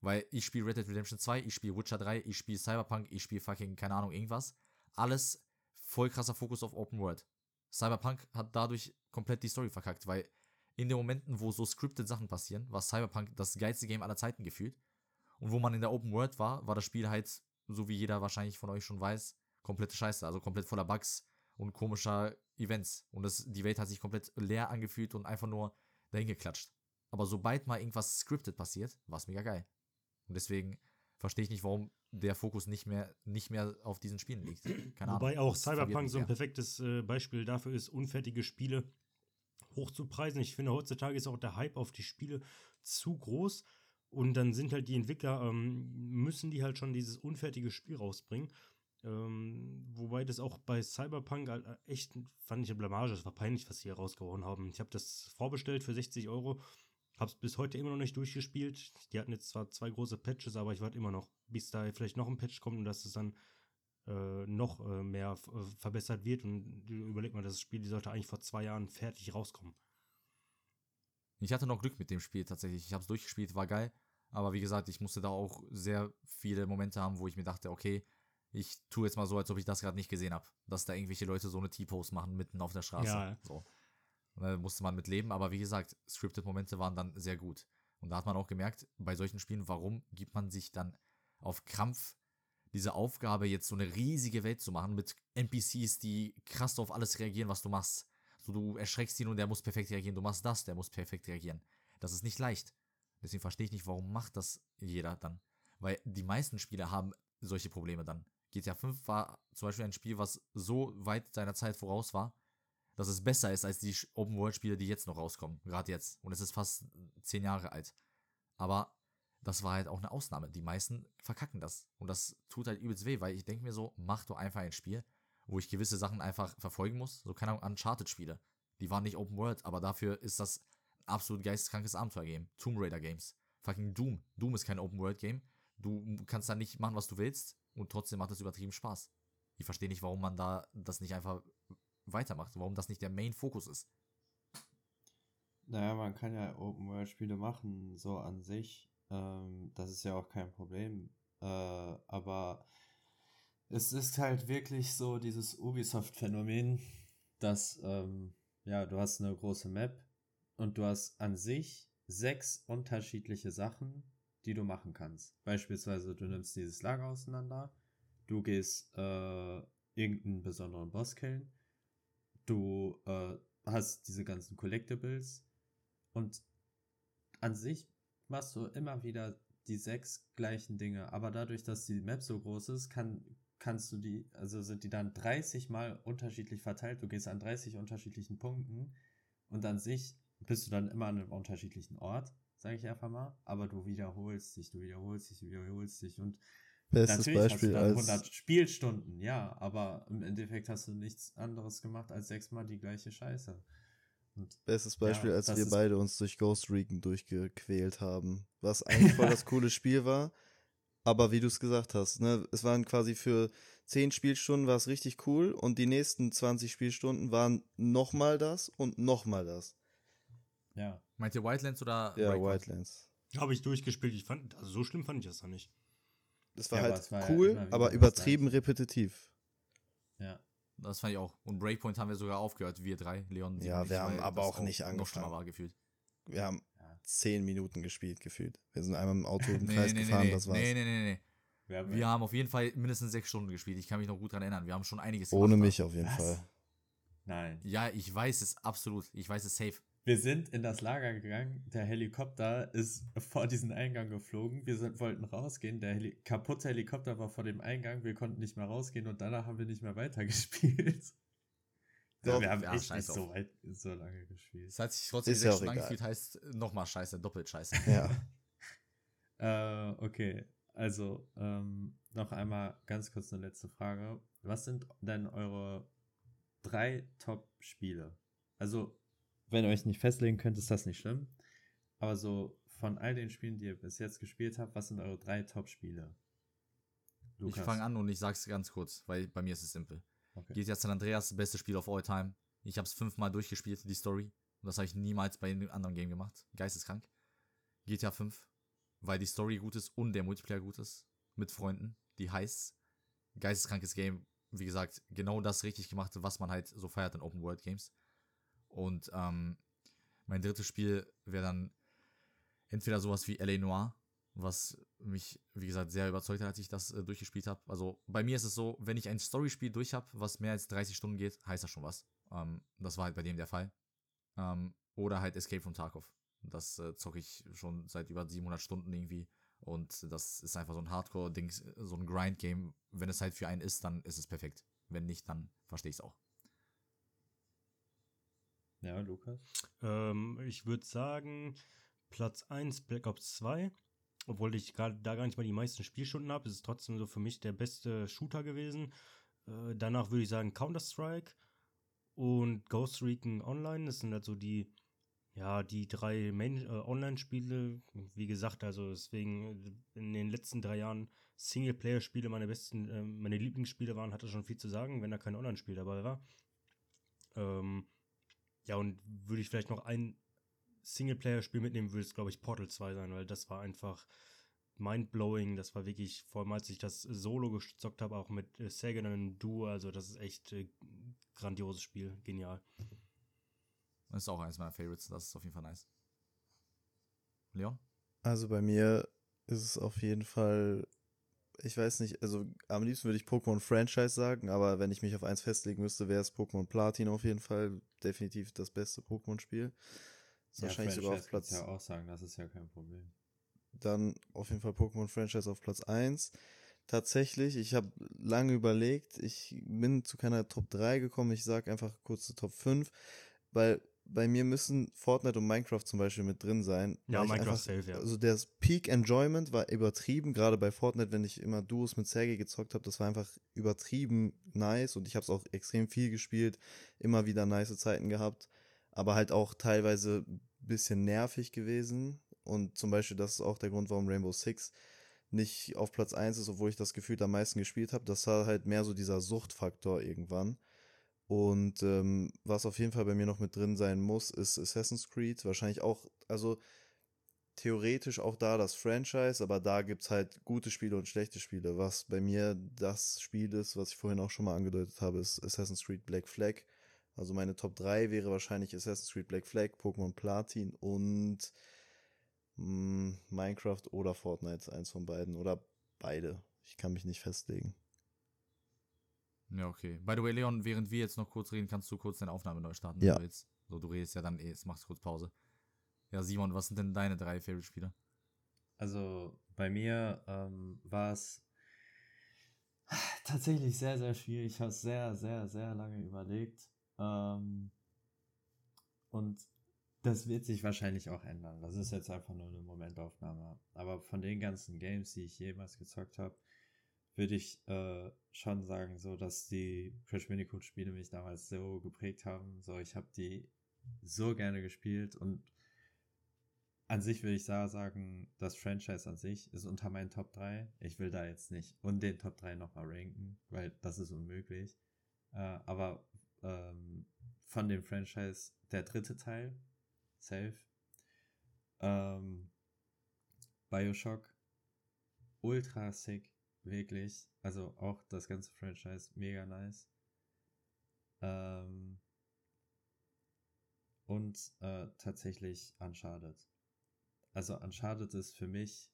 Speaker 3: Weil ich spiele Red Dead Redemption 2, ich spiele Witcher 3, ich spiele Cyberpunk, ich spiele fucking, keine Ahnung, irgendwas. Alles voll krasser Fokus auf Open World. Cyberpunk hat dadurch komplett die Story verkackt, weil in den Momenten, wo so scripted Sachen passieren, war Cyberpunk das geilste Game aller Zeiten gefühlt. Und wo man in der Open World war, war das Spiel halt, so wie jeder wahrscheinlich von euch schon weiß, komplette Scheiße, also komplett voller Bugs und komischer Events. Und das, die Welt hat sich komplett leer angefühlt und einfach nur dahin geklatscht. Aber sobald mal irgendwas scripted passiert, war es mega geil. Und deswegen verstehe ich nicht, warum der Fokus nicht mehr, nicht mehr auf diesen Spielen liegt. Keine
Speaker 2: Wobei
Speaker 3: Ahnung.
Speaker 2: auch Cyberpunk so ein perfektes äh, Beispiel dafür ist, unfertige Spiele hochzupreisen. Ich finde, heutzutage ist auch der Hype auf die Spiele zu groß. Und dann sind halt die Entwickler, ähm, müssen die halt schon dieses unfertige Spiel rausbringen. Ähm, wobei das auch bei Cyberpunk halt echt, fand ich eine Blamage. Das war peinlich, was sie hier rausgehauen haben. Ich habe das vorbestellt für 60 Euro. Hab's bis heute immer noch nicht durchgespielt. Die hatten jetzt zwar zwei große Patches, aber ich warte immer noch, bis da vielleicht noch ein Patch kommt und dass es dann äh, noch äh, mehr äh, verbessert wird. Und du überleg mal, das Spiel die sollte eigentlich vor zwei Jahren fertig rauskommen.
Speaker 3: Ich hatte noch Glück mit dem Spiel tatsächlich. Ich habe es durchgespielt, war geil. Aber wie gesagt, ich musste da auch sehr viele Momente haben, wo ich mir dachte, okay, ich tue jetzt mal so, als ob ich das gerade nicht gesehen habe. Dass da irgendwelche Leute so eine T-Pose machen mitten auf der Straße.
Speaker 2: Ja.
Speaker 3: So. Und da musste man mit leben. Aber wie gesagt, Scripted-Momente waren dann sehr gut. Und da hat man auch gemerkt, bei solchen Spielen, warum gibt man sich dann auf Krampf diese Aufgabe, jetzt so eine riesige Welt zu machen mit NPCs, die krass auf alles reagieren, was du machst. So, du erschreckst ihn und der muss perfekt reagieren. Du machst das, der muss perfekt reagieren. Das ist nicht leicht. Deswegen verstehe ich nicht, warum macht das jeder dann. Weil die meisten Spiele haben solche Probleme dann. GTA 5 war zum Beispiel ein Spiel, was so weit seiner Zeit voraus war, dass es besser ist als die Open-World-Spiele, die jetzt noch rauskommen. Gerade jetzt. Und es ist fast zehn Jahre alt. Aber das war halt auch eine Ausnahme. Die meisten verkacken das. Und das tut halt übelst weh, weil ich denke mir so, mach doch einfach ein Spiel, wo ich gewisse Sachen einfach verfolgen muss. So, keine Ahnung, Uncharted-Spiele. Die waren nicht Open World, aber dafür ist das absolut geisteskrankes Abenteuer-Game. Tomb Raider-Games. Fucking Doom. Doom ist kein Open World-Game. Du kannst da nicht machen, was du willst und trotzdem macht es übertrieben Spaß. Ich verstehe nicht, warum man da das nicht einfach weitermacht, warum das nicht der Main-Fokus ist.
Speaker 1: Naja, man kann ja Open-World-Spiele machen, so an sich. Ähm, das ist ja auch kein Problem. Äh, aber es ist halt wirklich so dieses Ubisoft-Phänomen, dass, ähm, ja, du hast eine große Map und du hast an sich sechs unterschiedliche Sachen, die du machen kannst. Beispielsweise, du nimmst dieses Lager auseinander, du gehst äh, irgendeinen besonderen Boss killen, du äh, hast diese ganzen Collectibles und an sich machst du immer wieder die sechs gleichen Dinge, aber dadurch, dass die Map so groß ist, kann, kannst du die, also sind die dann 30 mal unterschiedlich verteilt, du gehst an 30 unterschiedlichen Punkten und an sich bist du dann immer an einem unterschiedlichen Ort, sage ich einfach mal, aber du wiederholst dich, du wiederholst dich, du wiederholst dich und
Speaker 4: Bestes
Speaker 1: Natürlich hast du
Speaker 4: Beispiel
Speaker 1: dann
Speaker 4: als
Speaker 1: 100 Spielstunden, ja, aber im Endeffekt hast du nichts anderes gemacht als sechsmal die gleiche Scheiße.
Speaker 4: Bestes Beispiel,
Speaker 1: Ja,
Speaker 4: als wir beide uns durch Ghost Recon durchgequält haben. Was eigentlich voll <laughs> das coole Spiel war. Aber wie du es gesagt hast, ne, es waren quasi für 10 Spielstunden war es richtig cool und die nächsten 20 Spielstunden waren nochmal das und nochmal das.
Speaker 1: ja,
Speaker 3: Meint ihr Wildlands oder
Speaker 4: Ja,
Speaker 3: Breakpoint?
Speaker 4: Wildlands.
Speaker 2: Habe ich durchgespielt. Ich fand, also so schlimm fand ich das da nicht.
Speaker 4: Das war
Speaker 1: Ja,
Speaker 4: halt
Speaker 1: war ja
Speaker 4: cool,
Speaker 1: wieder
Speaker 4: aber übertrieben repetitiv.
Speaker 1: ja.
Speaker 3: Das fand ich auch. Und Breakpoint haben wir sogar aufgehört, wir drei, Leon.
Speaker 4: Ja, wir haben
Speaker 3: weil
Speaker 4: aber auch nicht
Speaker 3: noch
Speaker 4: angefangen.
Speaker 3: war gefühlt.
Speaker 4: Wir haben
Speaker 1: Ja.
Speaker 4: 10 Minuten gespielt, gefühlt. Wir sind einmal im Auto im
Speaker 3: Nee,
Speaker 4: Kreis
Speaker 3: nee, nee,
Speaker 4: gefahren,
Speaker 3: nee,
Speaker 4: das war's.
Speaker 3: nee, nee, nee, nee.
Speaker 1: Wir haben,
Speaker 3: Wir haben auf jeden Fall mindestens sechs Stunden gespielt. Ich kann mich noch gut dran erinnern. Wir haben schon einiges
Speaker 4: Ohne
Speaker 3: gemacht.
Speaker 4: mich auf jeden
Speaker 1: Was?
Speaker 4: Fall.
Speaker 1: Nein.
Speaker 3: Ja, ich weiß es absolut. Ich weiß es safe.
Speaker 1: Wir sind in das Lager gegangen, der Helikopter ist vor diesen Eingang geflogen, wir sind, wollten rausgehen, der Heli kaputte Helikopter war vor dem Eingang, wir konnten nicht mehr rausgehen und danach haben wir nicht mehr weitergespielt. <laughs>
Speaker 4: Doch,
Speaker 1: wir haben
Speaker 3: ja,
Speaker 1: echt nicht so weit, so lange gespielt.
Speaker 3: Es hat sich trotzdem
Speaker 4: Ist
Speaker 3: sechs
Speaker 4: ja
Speaker 3: angefühlt, heißt nochmal scheiße, doppelt scheiße.
Speaker 4: Ja. <laughs>
Speaker 1: Äh, okay, also ähm, noch einmal ganz kurz eine letzte Frage. Was sind denn eure drei Top-Spiele? Also, wenn ihr euch nicht festlegen könnt, ist das nicht schlimm. Aber so von all den Spielen, die ihr bis jetzt gespielt habt, was sind eure drei Top-Spiele?
Speaker 3: Ich fange an und ich sag's ganz kurz, weil bei mir ist es simpel.
Speaker 1: Okay.
Speaker 3: GTA San Andreas, beste Spiel of all time. Ich habe es fünfmal durchgespielt, die Story. Und das habe ich niemals bei einem anderen Game gemacht. Geisteskrank. GTA 5, weil die Story gut ist und der Multiplayer gut ist. Mit Freunden, die heiß. Geisteskrankes Game. Wie gesagt, genau das richtig gemacht, was man halt so feiert in Open World Games. Und ähm, mein drittes Spiel wäre dann entweder sowas wie LA Noir, was mich, wie gesagt, sehr überzeugt hat, als ich das äh, durchgespielt habe. Also bei mir ist es so, wenn ich ein Storyspiel durch habe, was mehr als 30 Stunden geht, heißt das schon was. Ähm, das war halt bei dem der Fall. Ähm, oder halt Escape from Tarkov. Das äh, zocke ich schon seit über 700 Stunden irgendwie. Und das ist einfach so ein Hardcore-Ding, so ein Grind-Game. Wenn es halt für einen ist, dann ist es perfekt. Wenn nicht, dann verstehe ich es auch.
Speaker 1: Ja, Lukas?
Speaker 2: Ähm, ich würde sagen, Platz 1 Black Ops 2. Obwohl ich gerade da gar nicht mal die meisten Spielstunden habe, ist es trotzdem so für mich der beste Shooter gewesen. Äh, danach würde ich sagen Counter-Strike und Ghost Recon Online. Das sind halt so die, ja, die drei Main äh, Online-Spiele. Wie gesagt, also deswegen äh, in den letzten drei Jahren Singleplayer-Spiele meine besten, äh, meine Lieblingsspiele waren, hatte schon viel zu sagen, wenn da kein Online-Spiel dabei war. Ähm, ja, und würde ich vielleicht noch ein Singleplayer-Spiel mitnehmen, würde es, glaube ich, Portal 2 sein, weil das war einfach mindblowing. Das war wirklich, vor allem als ich das Solo gezockt habe, auch mit äh, Sagan und einem Duo, also das ist echt äh, grandioses Spiel, genial.
Speaker 3: Das ist auch eines meiner Favorites. Das ist auf jeden Fall nice. Leon?
Speaker 4: Also bei mir ist es auf jeden Fall, ich weiß nicht, also am liebsten würde ich Pokémon Franchise sagen, aber wenn ich mich auf eins festlegen müsste, wäre es Pokémon Platin auf jeden Fall. Definitiv das beste Pokémon-Spiel. Ist wahrscheinlich sogar auf Platz,
Speaker 1: ja auch sagen, das ist ja kein Problem.
Speaker 4: dann auf jeden Fall Pokémon Franchise auf Platz 1. Tatsächlich, ich habe lange überlegt, ich bin zu keiner Top 3 gekommen, ich sage einfach kurz Top 5, weil bei mir müssen Fortnite und Minecraft zum Beispiel mit drin sein.
Speaker 2: Ja, Minecraft
Speaker 4: einfach,
Speaker 2: safe, ja.
Speaker 4: Also das Peak Enjoyment war übertrieben, gerade bei Fortnite, wenn ich immer Duos mit Sergei gezockt habe, das war einfach übertrieben nice und ich habe es auch extrem viel gespielt, immer wieder nice Zeiten gehabt, aber halt auch teilweise ein bisschen nervig gewesen und zum Beispiel das ist auch der Grund, warum Rainbow Six nicht auf Platz 1 ist, obwohl ich das Gefühl am meisten gespielt habe. Das war halt mehr so dieser Suchtfaktor irgendwann. Und ähm, was auf jeden Fall bei mir noch mit drin sein muss, ist Assassin's Creed. Wahrscheinlich auch, also theoretisch auch da das Franchise, aber da gibt's halt gute Spiele und schlechte Spiele. Was bei mir das Spiel ist, was ich vorhin auch schon mal angedeutet habe, ist Assassin's Creed Black Flag. Also meine Top 3 wäre wahrscheinlich Assassin's Creed Black Flag, Pokémon Platin und mh, Minecraft oder Fortnite, eins von beiden. Oder beide. Ich kann mich nicht festlegen.
Speaker 3: Ja, okay. By the way, Leon, während wir jetzt noch kurz reden, kannst du kurz deine Aufnahme neu starten, wenn
Speaker 4: Ja.
Speaker 3: du willst. So, du redest ja dann eh, jetzt machst kurz Pause. Ja, Simon, was sind denn deine drei Favorite-Spiele?
Speaker 1: Also bei mir ähm, war es tatsächlich sehr, sehr schwierig. Ich habe sehr, sehr, sehr lange überlegt. Ähm, und das wird sich wahrscheinlich auch ändern. Das ist jetzt einfach nur eine Momentaufnahme. Aber von den ganzen Games, die ich jemals gezockt habe, würde ich äh, schon sagen, so dass die Crash Bandicoot Spiele mich damals so geprägt haben. So, ich habe die so gerne gespielt und an sich würde ich da sagen, das Franchise an sich ist unter meinen Top 3. Ich will da jetzt nicht und den Top 3 nochmal ranken, weil das ist unmöglich. Äh, aber ähm, von dem Franchise der dritte Teil, safe. Ähm, Bioshock, ultra sick, wirklich. Also auch das ganze Franchise mega nice. Ähm, und äh, tatsächlich Uncharted. Also Uncharted ist für mich,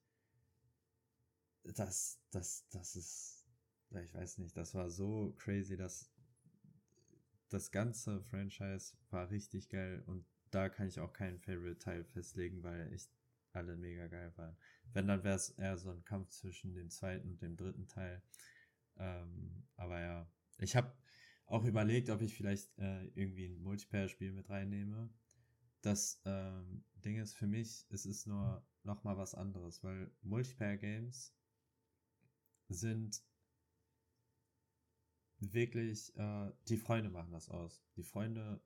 Speaker 1: das, das, das ist, ich weiß nicht, das war so crazy, dass das ganze Franchise war richtig geil und da kann ich auch keinen Favorite-Teil festlegen, weil ich alle mega geil waren. Wenn, dann wäre es eher so ein Kampf zwischen dem zweiten und dem dritten Teil. Ähm, aber ja, ich habe auch überlegt, ob ich vielleicht äh, irgendwie ein Multiplayer-Spiel mit reinnehme. Das ähm, Ding ist für mich, es ist nur noch mal was anderes, weil Multiplayer-Games sind wirklich, äh, die Freunde machen das aus. Die Freunde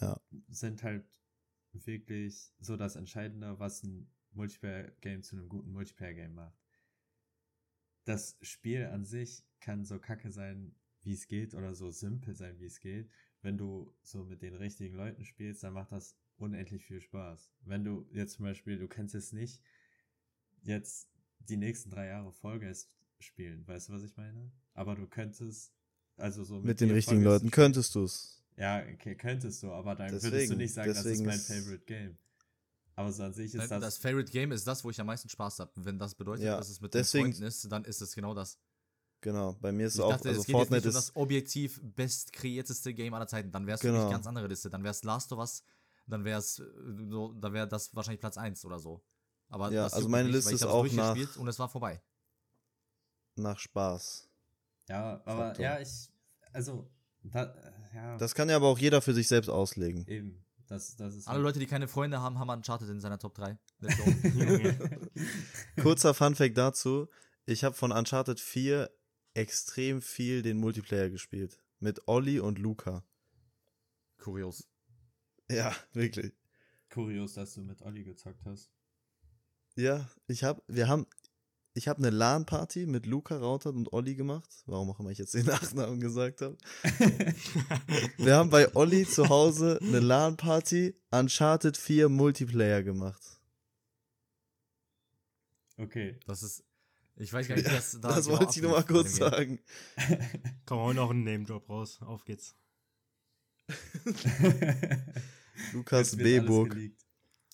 Speaker 4: Ja.
Speaker 1: sind halt wirklich so das Entscheidende, was ein Multiplayer-Game zu einem guten Multiplayer-Game macht. Das Spiel an sich kann so kacke sein, wie es geht, oder so simpel sein, wie es geht. Wenn du so mit den richtigen Leuten spielst, dann macht das unendlich viel Spaß. Wenn du jetzt zum Beispiel, du kennst es nicht, jetzt die nächsten drei Jahre Vollgeist spielen, weißt du, was ich meine? Aber du könntest, also so
Speaker 4: Mit den
Speaker 1: dir
Speaker 4: richtigen
Speaker 1: Vollgeist
Speaker 4: Leuten
Speaker 1: spielen.
Speaker 4: könntest du's.
Speaker 1: Ja, okay, könntest du, aber dann würdest du
Speaker 4: Deswegen-
Speaker 1: nicht sagen, das ist
Speaker 4: deswegen
Speaker 1: mein Favorite Game. Aber so an sich ist
Speaker 3: Das,
Speaker 1: das.
Speaker 3: das Favorite Game ist das, wo ich am meisten Spaß habe. Wenn das bedeutet,
Speaker 4: Ja,
Speaker 3: dass es mit
Speaker 4: deswegen-
Speaker 3: den Freunden ist, dann ist es genau das.
Speaker 4: Genau, bei mir ist
Speaker 3: Ich
Speaker 4: es auch,
Speaker 3: dachte,
Speaker 4: also
Speaker 3: es geht jetzt
Speaker 4: Fortnite
Speaker 3: nicht um
Speaker 4: ist,
Speaker 3: das objektiv best kreierteste Game aller Zeiten. Dann wäre es für
Speaker 4: Genau.
Speaker 3: mich ganz andere Liste. Dann wäre es Last of Us, dann wäre es so, dann wäre das wahrscheinlich Platz 1 oder so. Aber
Speaker 4: Ja,
Speaker 3: das
Speaker 4: also meine
Speaker 3: nicht,
Speaker 4: Liste
Speaker 3: ich
Speaker 4: ist auch nach-
Speaker 3: durchgespielt und es war vorbei.
Speaker 4: nach Spaß.
Speaker 1: ja, aber
Speaker 4: Faktor.
Speaker 1: ja, ich. Also, da, äh, ja,
Speaker 4: Das kann ja aber auch jeder für sich selbst auslegen.
Speaker 1: eben. Das, das ist.
Speaker 3: Alle Leute, die keine Freunde haben, haben Uncharted in seiner Top 3. Let's go. <laughs>
Speaker 4: Kurzer Funfact dazu. Ich habe von Uncharted 4 extrem viel den Multiplayer gespielt. Mit Olli und Luca.
Speaker 3: Kurios.
Speaker 4: Ja, wirklich.
Speaker 1: kurios, dass du mit Olli gezockt hast.
Speaker 4: Ja, ich habe, wir haben, ich habe eine LAN-Party mit Luca Rautert und Olli gemacht. Warum auch immer ich jetzt den <laughs> Nachnamen gesagt habe. <laughs> Wir haben bei Olli zu Hause eine LAN-Party Uncharted 4 Multiplayer gemacht.
Speaker 1: Okay.
Speaker 3: Das ist. Ich weiß gar nicht, wie das <laughs> da.
Speaker 4: das
Speaker 3: genau
Speaker 4: wollte ich nur mal kurz sagen.
Speaker 2: Komm auch noch ein Name-Drop raus. Auf geht's.
Speaker 4: Lukas B-Burg,
Speaker 1: geleakt.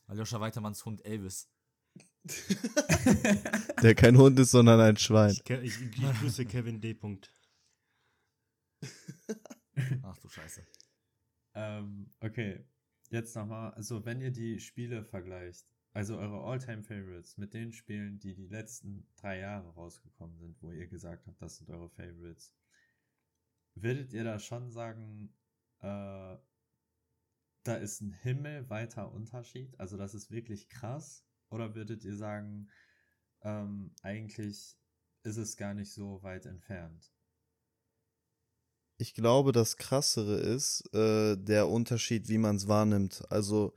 Speaker 3: Aljoscha Weitermanns Hund Elvis. <laughs>
Speaker 4: der kein Hund ist, sondern ein Schwein.
Speaker 2: Ich, ich, ich grüße Kevin D. Punkt. <laughs>
Speaker 3: Ach du Scheiße.
Speaker 1: ähm, okay. Jetzt nochmal. Also, wenn ihr die Spiele vergleicht, also eure All-Time-Favorites mit den Spielen, die die letzten drei Jahre rausgekommen sind, wo ihr gesagt habt, das sind eure Favorites, würdet ihr da schon sagen, äh, da ist ein himmelweiter Unterschied? Also, das ist wirklich krass? Oder würdet ihr sagen, ähm, eigentlich ist es gar nicht so weit entfernt?
Speaker 4: Ich glaube, das Krassere ist äh, der Unterschied, wie man es wahrnimmt. Also,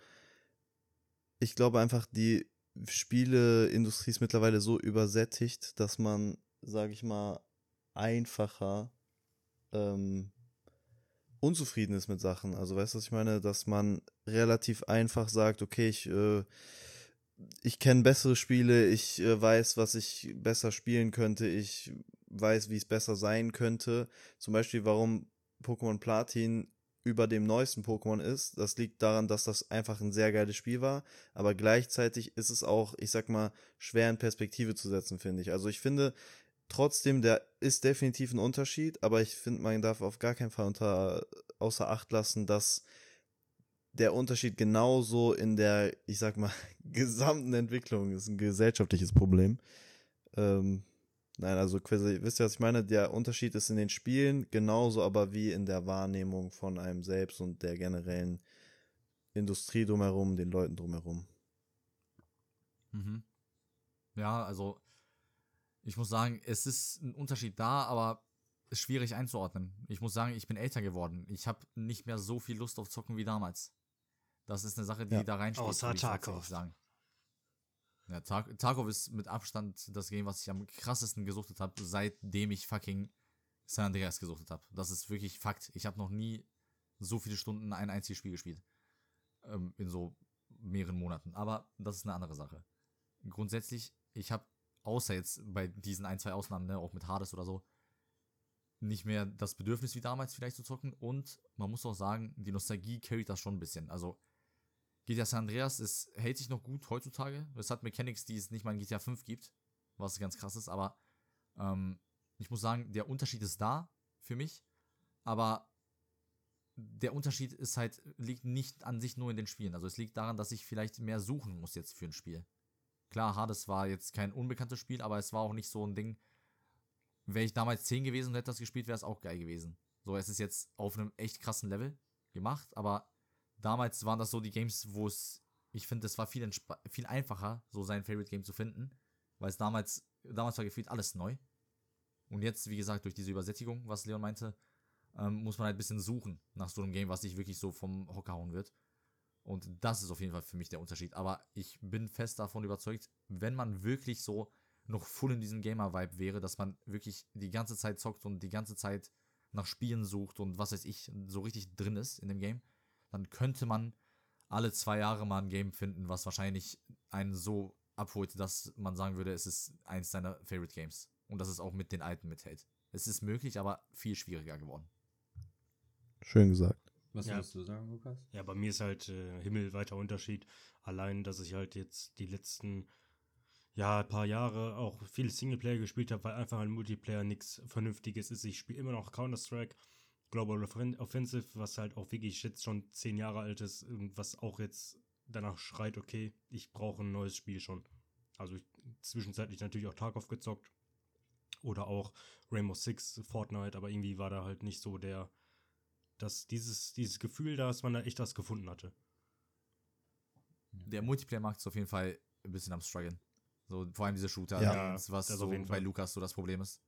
Speaker 4: ich glaube einfach, die Spieleindustrie ist mittlerweile so übersättigt, dass man, sage ich mal, einfacher ähm, unzufrieden ist mit Sachen. Also, weißt du, was ich meine? Dass man relativ einfach sagt, okay, ich, äh, ich kenne bessere Spiele, ich äh, weiß, was ich besser spielen könnte, ich weiß, wie es besser sein könnte. Zum Beispiel, warum Pokémon Platin über dem neuesten Pokémon ist. Das liegt daran, dass das einfach ein sehr geiles Spiel war, aber gleichzeitig ist es auch, ich sag mal, schwer in Perspektive zu setzen, finde ich. Also ich finde trotzdem, der ist definitiv ein Unterschied, aber ich finde, man darf auf gar keinen Fall unter, außer Acht lassen, dass der Unterschied genauso in der, ich sag mal, <laughs> gesamten Entwicklung ist ein gesellschaftliches Problem. Ähm, nein, also quasi, wisst ihr, was ich meine? Der Unterschied ist in den Spielen genauso, aber wie in der Wahrnehmung von einem selbst und der generellen Industrie drumherum, den Leuten drumherum.
Speaker 3: Mhm. Ja, also Ich muss sagen, es ist ein Unterschied da, aber ist schwierig einzuordnen. Ich muss sagen, ich bin älter geworden. Ich habe nicht mehr so viel Lust auf Zocken wie damals. Das ist eine Sache, die
Speaker 5: Ja.
Speaker 3: da reinspielt.
Speaker 2: Außer
Speaker 3: ich tatsächlich
Speaker 2: Tarkov.
Speaker 3: sagen. Ja, Tar Tarkov ist mit Abstand das Game, was ich am krassesten gesuchtet habe, seitdem ich fucking San Andreas gesuchtet habe. Das ist wirklich Fakt. Ich habe noch nie so viele Stunden ein einziges Spiel gespielt. Ähm, in so mehreren Monaten. Aber das ist eine andere Sache. Grundsätzlich, ich habe, außer jetzt bei diesen ein, zwei Ausnahmen, ne, auch mit Hades oder so, nicht mehr das Bedürfnis wie damals vielleicht zu zocken. Und man muss auch sagen, die Nostalgie carryt das schon ein bisschen. Also GTA San Andreas es hält sich noch gut heutzutage. Es hat Mechanics, die es nicht mal in GTA 5 gibt, was ganz krass ist. Aber ähm, ich muss sagen, der Unterschied ist da für mich. Aber der Unterschied ist halt, liegt nicht an sich nur in den Spielen. Also es liegt daran, dass ich vielleicht mehr suchen muss jetzt für ein Spiel. Klar, Hades war jetzt kein unbekanntes Spiel, aber es war auch nicht so ein Ding. Wäre ich damals 10 gewesen und hätte das gespielt, wäre es auch geil gewesen. So, es ist jetzt auf einem echt krassen Level gemacht, aber damals waren das so die Games, wo es, ich finde, es war viel, viel einfacher, so sein Favorite Game zu finden, weil es damals, damals war gefühlt alles neu. Und jetzt, wie gesagt, durch diese Übersättigung, was Leon meinte, ähm, muss man halt ein bisschen suchen nach so einem Game, was sich wirklich so vom Hocker hauen wird. Und das ist auf jeden Fall für mich der Unterschied. Aber ich bin fest davon überzeugt, wenn man wirklich so noch full in diesem Gamer-Vibe wäre, dass man wirklich die ganze Zeit zockt und die ganze Zeit nach Spielen sucht und was weiß ich, so richtig drin ist in dem Game, dann könnte man alle zwei Jahre mal ein Game finden, was wahrscheinlich einen so abholt, dass man sagen würde, es ist eins seiner Favorite Games. Und dass es auch mit den alten mithält. Es ist möglich, aber viel schwieriger geworden.
Speaker 5: Schön gesagt.
Speaker 1: Was
Speaker 2: Ja.
Speaker 1: würdest du sagen, Lukas?
Speaker 2: Ja, bei mir ist halt äh, himmelweiter Unterschied. Allein, dass ich halt jetzt die letzten ja, paar Jahre auch viel Singleplayer gespielt habe, weil einfach ein Multiplayer nichts Vernünftiges ist. Ich spiele immer noch Counter-Strike, Global Offen- Offensive, was halt auch wirklich jetzt schon zehn Jahre alt ist und was auch jetzt danach schreit, okay, ich brauche ein neues Spiel schon. Also ich, zwischenzeitlich natürlich auch Tarkov gezockt oder auch Rainbow Six, Fortnite, aber irgendwie war da halt nicht so der, dass dieses, dieses Gefühl, dass man da echt was gefunden hatte.
Speaker 3: Der Multiplayer-Markt ist auf jeden Fall ein bisschen am struggeln. So, vor allem diese Shooter,
Speaker 5: Ja,
Speaker 3: das, was
Speaker 2: das
Speaker 3: so bei. Lukas so das Problem ist.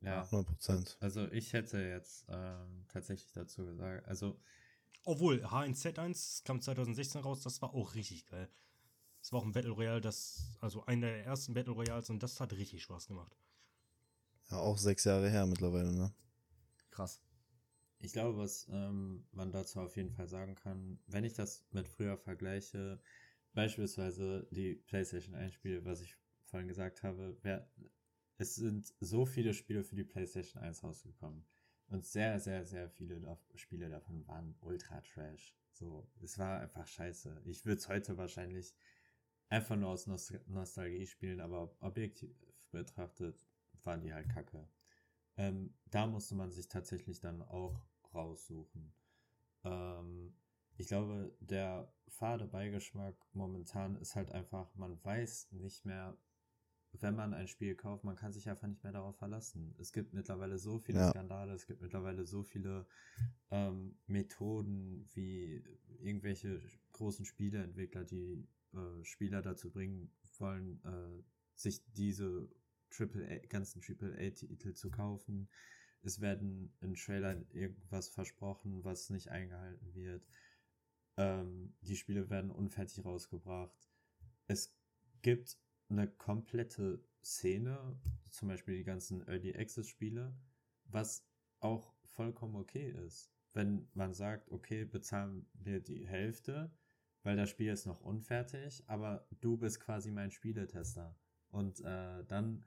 Speaker 1: Ja.
Speaker 5: 100 Prozent.
Speaker 1: Also ich hätte jetzt ähm, tatsächlich dazu gesagt, also
Speaker 2: Obwohl, H1Z1 kam 2016 raus, das war auch richtig geil. Das war auch ein Battle Royale, das, also einer der ersten Battle Royals und das hat richtig Spaß gemacht.
Speaker 5: Ja, auch sechs Jahre her mittlerweile, ne?
Speaker 3: Krass.
Speaker 1: Ich glaube, was ähm, man dazu auf jeden Fall sagen kann, wenn ich das mit früher vergleiche, beispielsweise die PlayStation 1 Spiele, was ich vorhin gesagt habe, wer, es sind so viele Spiele für die PlayStation 1 rausgekommen. Und sehr, sehr, sehr viele Spiele davon waren ultra trash. So, es war einfach scheiße. Ich würde es heute wahrscheinlich einfach nur aus Nost Nostalgie spielen, aber objektiv betrachtet waren die halt kacke. Ähm, da musste man sich tatsächlich dann auch raussuchen. Ähm, ich glaube, der fade Beigeschmack momentan ist halt einfach, man weiß nicht mehr, wenn man ein Spiel kauft, man kann sich einfach nicht mehr darauf verlassen. Es gibt mittlerweile so viele
Speaker 5: Ja.
Speaker 1: Skandale, es gibt mittlerweile so viele ähm, Methoden, wie irgendwelche großen Spieleentwickler, die äh, Spieler dazu bringen wollen, äh, sich diese Triple A, ganzen AAA-Titel zu kaufen. Es werden in Trailern irgendwas versprochen, was nicht eingehalten wird. Ähm, die Spiele werden unfertig rausgebracht. Es gibt eine komplette Szene, zum Beispiel die ganzen Early Access Spiele, was auch vollkommen okay ist. Wenn man sagt, okay, bezahlen wir die Hälfte, weil das Spiel ist noch unfertig, aber du bist quasi mein Spieletester. Und äh, dann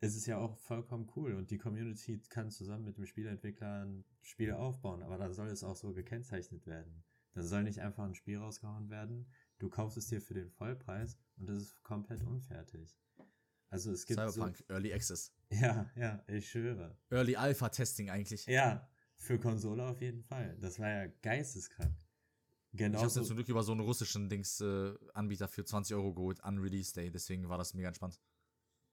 Speaker 1: ist es ja auch vollkommen cool und die Community kann zusammen mit dem Spieleentwickler ein Spiel aufbauen, aber dann soll es auch so gekennzeichnet werden. Da soll nicht einfach ein Spiel rausgehauen werden, du kaufst es dir für den Vollpreis und es ist komplett unfertig. Also es gibt
Speaker 3: Cyberpunk, Early Access.
Speaker 1: so, ja, ja, ich schwöre.
Speaker 3: Early Alpha Testing eigentlich.
Speaker 1: Ja, für Konsole auf jeden Fall. Das war ja geisteskrank.
Speaker 3: Ich habe
Speaker 1: Genauso,
Speaker 3: mir zum Glück über so einen russischen Dings äh, Anbieter für 20 Euro geholt an Release Day, deswegen war das mega entspannt.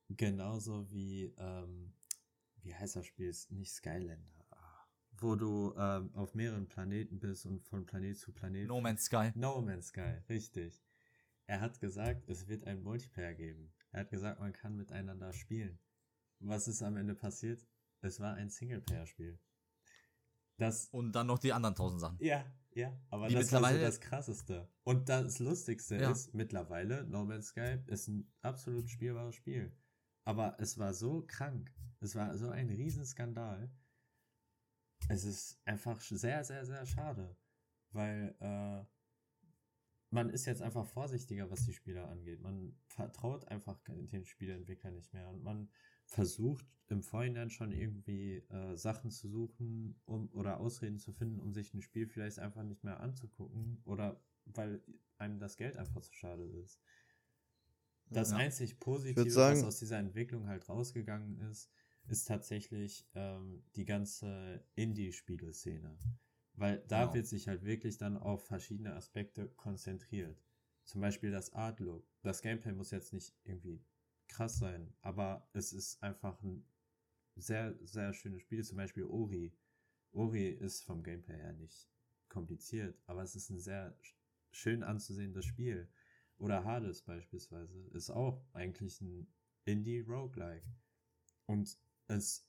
Speaker 1: genauso wie, ähm, wie heißt das Spiel? Ist nicht Skylander. Ah, Wo du ähm, auf mehreren Planeten bist und von Planet zu Planet.
Speaker 3: No Man's Sky.
Speaker 1: No Man's Sky, richtig. Er hat gesagt, es wird ein Multiplayer geben. Er hat gesagt, man kann miteinander spielen. Was ist am Ende passiert? Es war ein Singleplayer-Spiel. Das,
Speaker 3: Und dann noch die anderen tausend Sachen.
Speaker 1: ja, ja, aber
Speaker 3: Die
Speaker 1: das war so das Krasseste. Und das Lustigste
Speaker 3: Ja.
Speaker 1: ist, mittlerweile, No Man's Sky ist ein absolut spielbares Spiel. Aber es war so krank. Es war so ein Riesenskandal. Es ist einfach sehr, sehr, sehr schade. Weil äh, man ist jetzt einfach vorsichtiger, was die Spieler angeht. Man vertraut einfach den Spieleentwicklern nicht mehr. Und man versucht im Vorhinein schon irgendwie äh, Sachen zu suchen um, oder Ausreden zu finden, um sich ein Spiel vielleicht einfach nicht mehr anzugucken oder weil einem das Geld einfach zu schade ist. Das
Speaker 3: Ja.
Speaker 1: einzig Positive,
Speaker 5: sagen-
Speaker 1: was aus dieser Entwicklung halt rausgegangen ist, ist tatsächlich ähm, die ganze Indie-Spiele-Szene. Weil da
Speaker 3: Genau.
Speaker 1: wird sich halt wirklich dann auf verschiedene Aspekte konzentriert. Zum Beispiel das Artlook. Das Gameplay muss jetzt nicht irgendwie krass sein, aber es ist einfach ein sehr, sehr schönes Spiel. Zum Beispiel Ori. Ori ist vom Gameplay her nicht kompliziert, aber es ist ein sehr sch- schön anzusehendes Spiel. Oder Hades beispielsweise ist auch eigentlich ein Indie-Roguelike. Und es,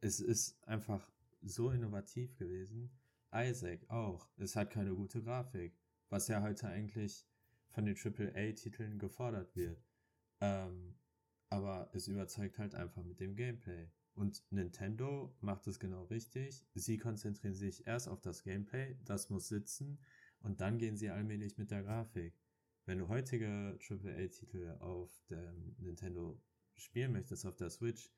Speaker 1: es ist einfach so innovativ gewesen. Isaac auch. Es hat keine gute Grafik, was ja heute eigentlich von den AAA-Titeln gefordert wird. Ähm, aber es überzeugt halt einfach mit dem Gameplay. Und Nintendo macht es genau richtig. Sie konzentrieren sich erst auf das Gameplay, das muss sitzen, und dann gehen sie allmählich mit der Grafik. Wenn du heutige AAA-Titel auf der Nintendo spielen möchtest, auf der Switch,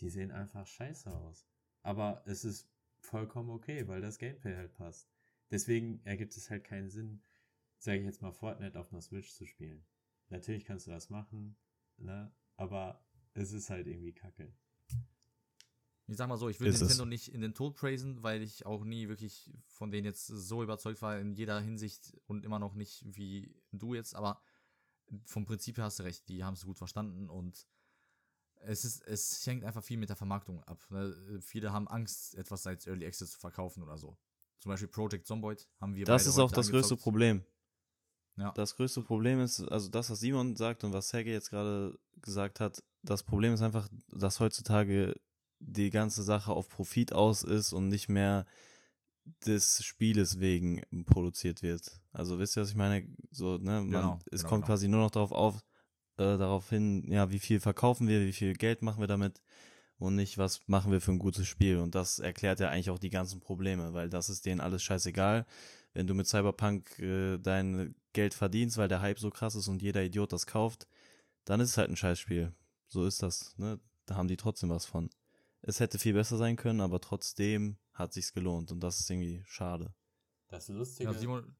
Speaker 1: die sehen einfach scheiße aus. Aber es ist vollkommen okay, weil das Gameplay halt passt. Deswegen ergibt es halt keinen Sinn, sage ich jetzt mal, Fortnite auf einer Switch zu spielen. Natürlich kannst du das machen, ne? aber es ist halt irgendwie kacke.
Speaker 3: Ich sag mal so, ich will
Speaker 4: Ist es.
Speaker 3: Nintendo nicht in den Tod praisen, weil ich auch nie wirklich von denen jetzt so überzeugt war in jeder Hinsicht und immer noch nicht wie du jetzt, aber vom Prinzip her hast du recht, die haben es gut verstanden und es ist, es hängt einfach viel mit der Vermarktung ab. Ne? Viele haben Angst, etwas als Early Access zu verkaufen oder so. Zum Beispiel Project Zomboid haben wir
Speaker 4: Das ist auch das größte. Problem.
Speaker 3: Ja.
Speaker 4: Das größte Problem ist, also das, was Simon sagt und was Sergej jetzt gerade gesagt hat, das Problem ist einfach, dass heutzutage die ganze Sache auf Profit aus ist und nicht mehr des Spieles wegen produziert wird. Also wisst ihr, was ich meine? So, ne, man,
Speaker 3: Genau,
Speaker 4: es
Speaker 3: genau,
Speaker 4: kommt
Speaker 3: genau.
Speaker 4: quasi nur noch darauf auf, äh, darauf hin, ja, wie viel verkaufen wir, wie viel Geld machen wir damit und nicht, was machen wir für ein gutes Spiel. Und das erklärt ja eigentlich auch die ganzen Probleme, weil das ist denen alles scheißegal. Wenn du mit Cyberpunk äh, dein Geld verdienst, weil der Hype so krass ist und jeder Idiot das kauft, dann ist es halt ein Scheißspiel. So ist das, ne? Da haben die trotzdem was von. Es hätte viel besser sein können, aber trotzdem hat sich's gelohnt und das ist irgendwie schade.
Speaker 1: Das Lustige,
Speaker 3: Ja, Simon,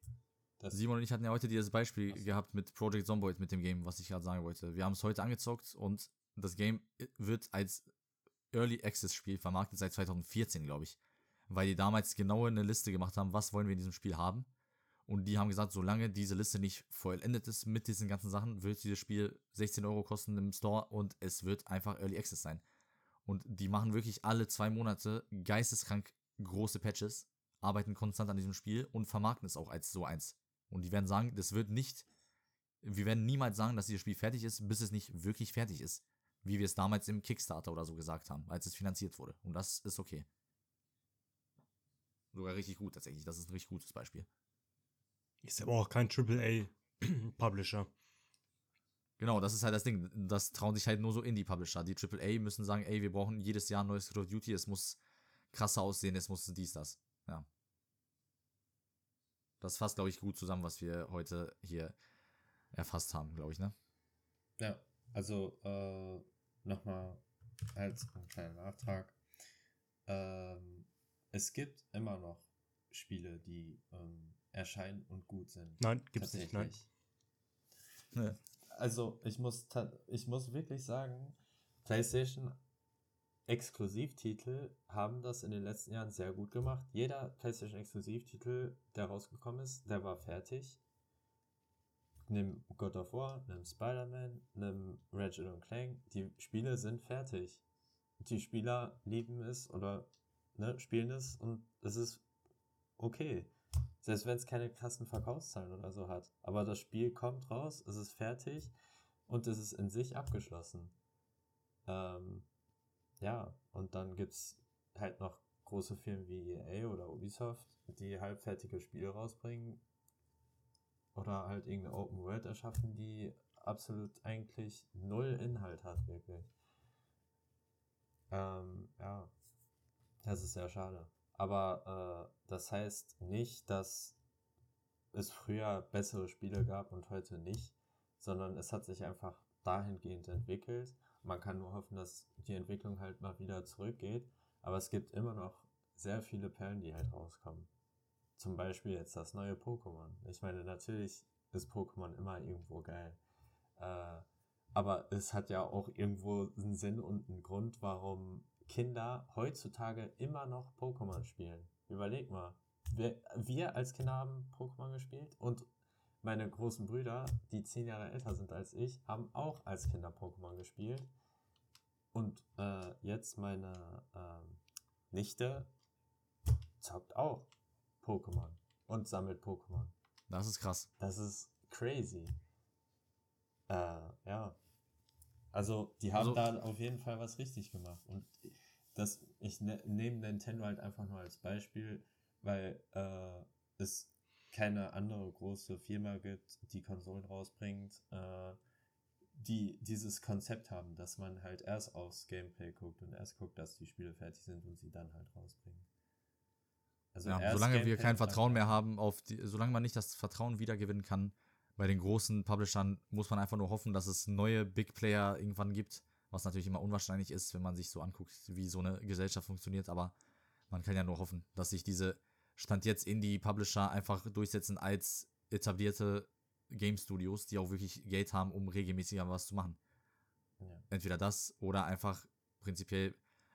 Speaker 3: Simon und ich hatten ja heute dieses Beispiel
Speaker 1: so.
Speaker 3: gehabt mit Project Zomboid, mit dem Game, was ich gerade sagen wollte. Wir haben es heute angezockt und das Game wird als Early Access Spiel vermarktet seit 2014, glaube ich. Weil die damals genau eine Liste gemacht haben, was wollen wir in diesem Spiel haben. Und die haben gesagt, solange diese Liste nicht vollendet ist mit diesen ganzen Sachen, wird dieses Spiel 16 Euro kosten im Store und es wird einfach Early Access sein. Und die machen wirklich alle zwei Monate geisteskrank große Patches, arbeiten konstant an diesem Spiel und vermarkten es auch als so eins. Und die werden sagen, das wird nicht, wir werden niemals sagen, dass dieses Spiel fertig ist, bis es nicht wirklich fertig ist. Wie wir es damals im Kickstarter oder so gesagt haben, als es finanziert wurde. Und das ist okay. Sogar richtig gut tatsächlich. Das ist ein richtig gutes Beispiel.
Speaker 2: Ist aber auch kein AAA-Publisher. <clears throat>
Speaker 3: Genau, das ist halt das Ding. Das trauen sich halt nur so Indie-Publisher. Die AAA müssen sagen, ey, wir brauchen jedes Jahr ein neues Call of Duty, es muss krasser aussehen, es muss dies, das. Ja. Das fasst, glaube ich, gut zusammen, was wir heute hier erfasst haben, glaube ich, ne?
Speaker 1: Ja, also äh, nochmal als einen kleinen Nachtrag. Ähm, es gibt immer noch Spiele, die ähm, erscheinen und gut sind.
Speaker 2: Nein, gibt's nicht, nein.
Speaker 1: Also ich muss, ich muss wirklich sagen, PlayStation Exklusivtitel haben das in den letzten Jahren sehr gut gemacht. Jeder PlayStation Exklusivtitel, der rausgekommen ist, der war fertig. Nimm God of War, nimm Spider-Man, nimm Ratchet und Clank. Die Spiele sind fertig. Die Spieler lieben es oder ne, spielen es und es ist okay. Selbst wenn es keine krassen Verkaufszahlen oder so hat. Aber das Spiel kommt raus, es ist fertig und es ist in sich abgeschlossen. Ähm, ja, und dann gibt's halt noch große Firmen wie EA oder Ubisoft, die halbfertige Spiele rausbringen oder halt irgendeine Open World erschaffen, die absolut eigentlich null Inhalt hat, wirklich. Ähm, ja, das ist sehr schade. Aber äh, das heißt nicht, dass es früher bessere Spiele gab und heute nicht, sondern es hat sich einfach dahingehend entwickelt. Man kann nur hoffen, dass die Entwicklung halt mal wieder zurückgeht. Aber es gibt immer noch sehr viele Perlen, die halt rauskommen. Zum Beispiel jetzt das neue Pokémon. Ich meine, natürlich ist Pokémon immer irgendwo geil. Äh, aber es hat ja auch irgendwo einen Sinn und einen Grund, warum Kinder heutzutage immer noch Pokémon spielen. Überleg mal. Wir, wir als Kinder haben Pokémon gespielt und meine großen Brüder, die zehn Jahre älter sind als ich, haben auch als Kinder Pokémon gespielt. Und äh, jetzt meine äh, Nichte zockt auch Pokémon und sammelt Pokémon.
Speaker 3: Das ist krass.
Speaker 1: Das ist crazy. Äh, ja. Also, die haben
Speaker 3: Also-
Speaker 1: da auf jeden Fall was richtig gemacht. Und das, ich ne, nehme Nintendo halt einfach nur als Beispiel, weil äh, es keine andere große Firma gibt, die Konsolen rausbringt, äh, die dieses Konzept haben, dass man halt erst aufs Gameplay guckt und erst guckt, dass die Spiele fertig sind und sie dann halt rausbringen. Also
Speaker 3: Ja, solange wir
Speaker 1: Gameplay
Speaker 3: kein
Speaker 1: und dann
Speaker 3: Vertrauen mehr haben auf die, solange man nicht das Vertrauen wiedergewinnen kann, bei den großen Publishern muss man einfach nur hoffen, dass es neue Big Player irgendwann gibt, was natürlich immer unwahrscheinlich ist, wenn man sich so anguckt, wie so eine Gesellschaft funktioniert, aber man kann ja nur hoffen, dass sich diese Stand jetzt Indie-Publisher einfach durchsetzen als etablierte Game Studios, die auch wirklich Geld haben, um regelmäßiger was zu machen.
Speaker 1: Ja.
Speaker 3: Entweder das oder einfach prinzipiell,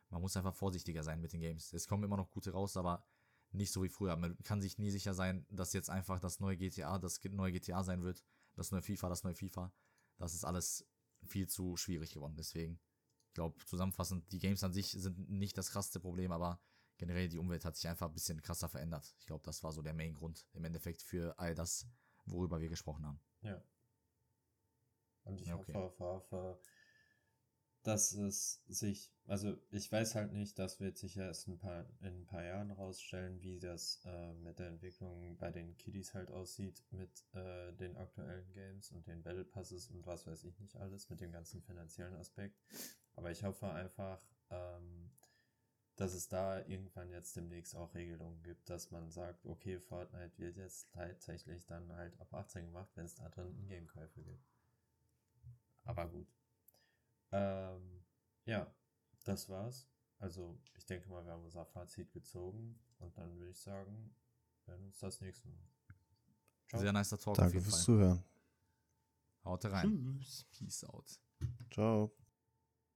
Speaker 3: man muss einfach vorsichtiger sein mit den Games. Es kommen immer noch gute raus, aber nicht so wie früher. Man kann sich nie sicher sein, dass jetzt einfach das neue GTA das neue GTA sein wird, das neue FIFA, das neue FIFA. Das ist alles viel zu schwierig geworden. Deswegen, ich glaube, zusammenfassend, die Games an sich sind nicht das krasseste Problem, aber generell die Umwelt hat sich einfach ein bisschen krasser verändert. Ich glaube, das war so der Main-Grund im Endeffekt für all das, worüber wir gesprochen haben.
Speaker 1: Ja. Und ich
Speaker 3: Ja, okay.
Speaker 1: hoffe, hoffe, dass es sich, also ich weiß halt nicht, das wird sich erst ein paar, in ein paar Jahren rausstellen, wie das äh, mit der Entwicklung bei den Kiddies halt aussieht, mit äh, den aktuellen Games und den Battle Passes und was weiß ich nicht alles, mit dem ganzen finanziellen Aspekt. Aber ich hoffe einfach, ähm, dass es da irgendwann jetzt demnächst auch Regelungen gibt, dass man sagt, okay, Fortnite wird jetzt tatsächlich dann halt ab 18 gemacht, wenn es da drin Ingame-Käufe gibt. Aber gut. Ähm, ja, das war's. Also, ich denke mal, wir haben unser Fazit gezogen und dann würde ich sagen, wir hören uns das nächste Mal. Ciao.
Speaker 3: Sehr nicer Talk auf
Speaker 5: Danke
Speaker 3: jeden
Speaker 5: fürs
Speaker 3: Fall.
Speaker 5: Zuhören.
Speaker 3: Haut rein.
Speaker 2: Tschüss.
Speaker 3: Peace out.
Speaker 5: Ciao.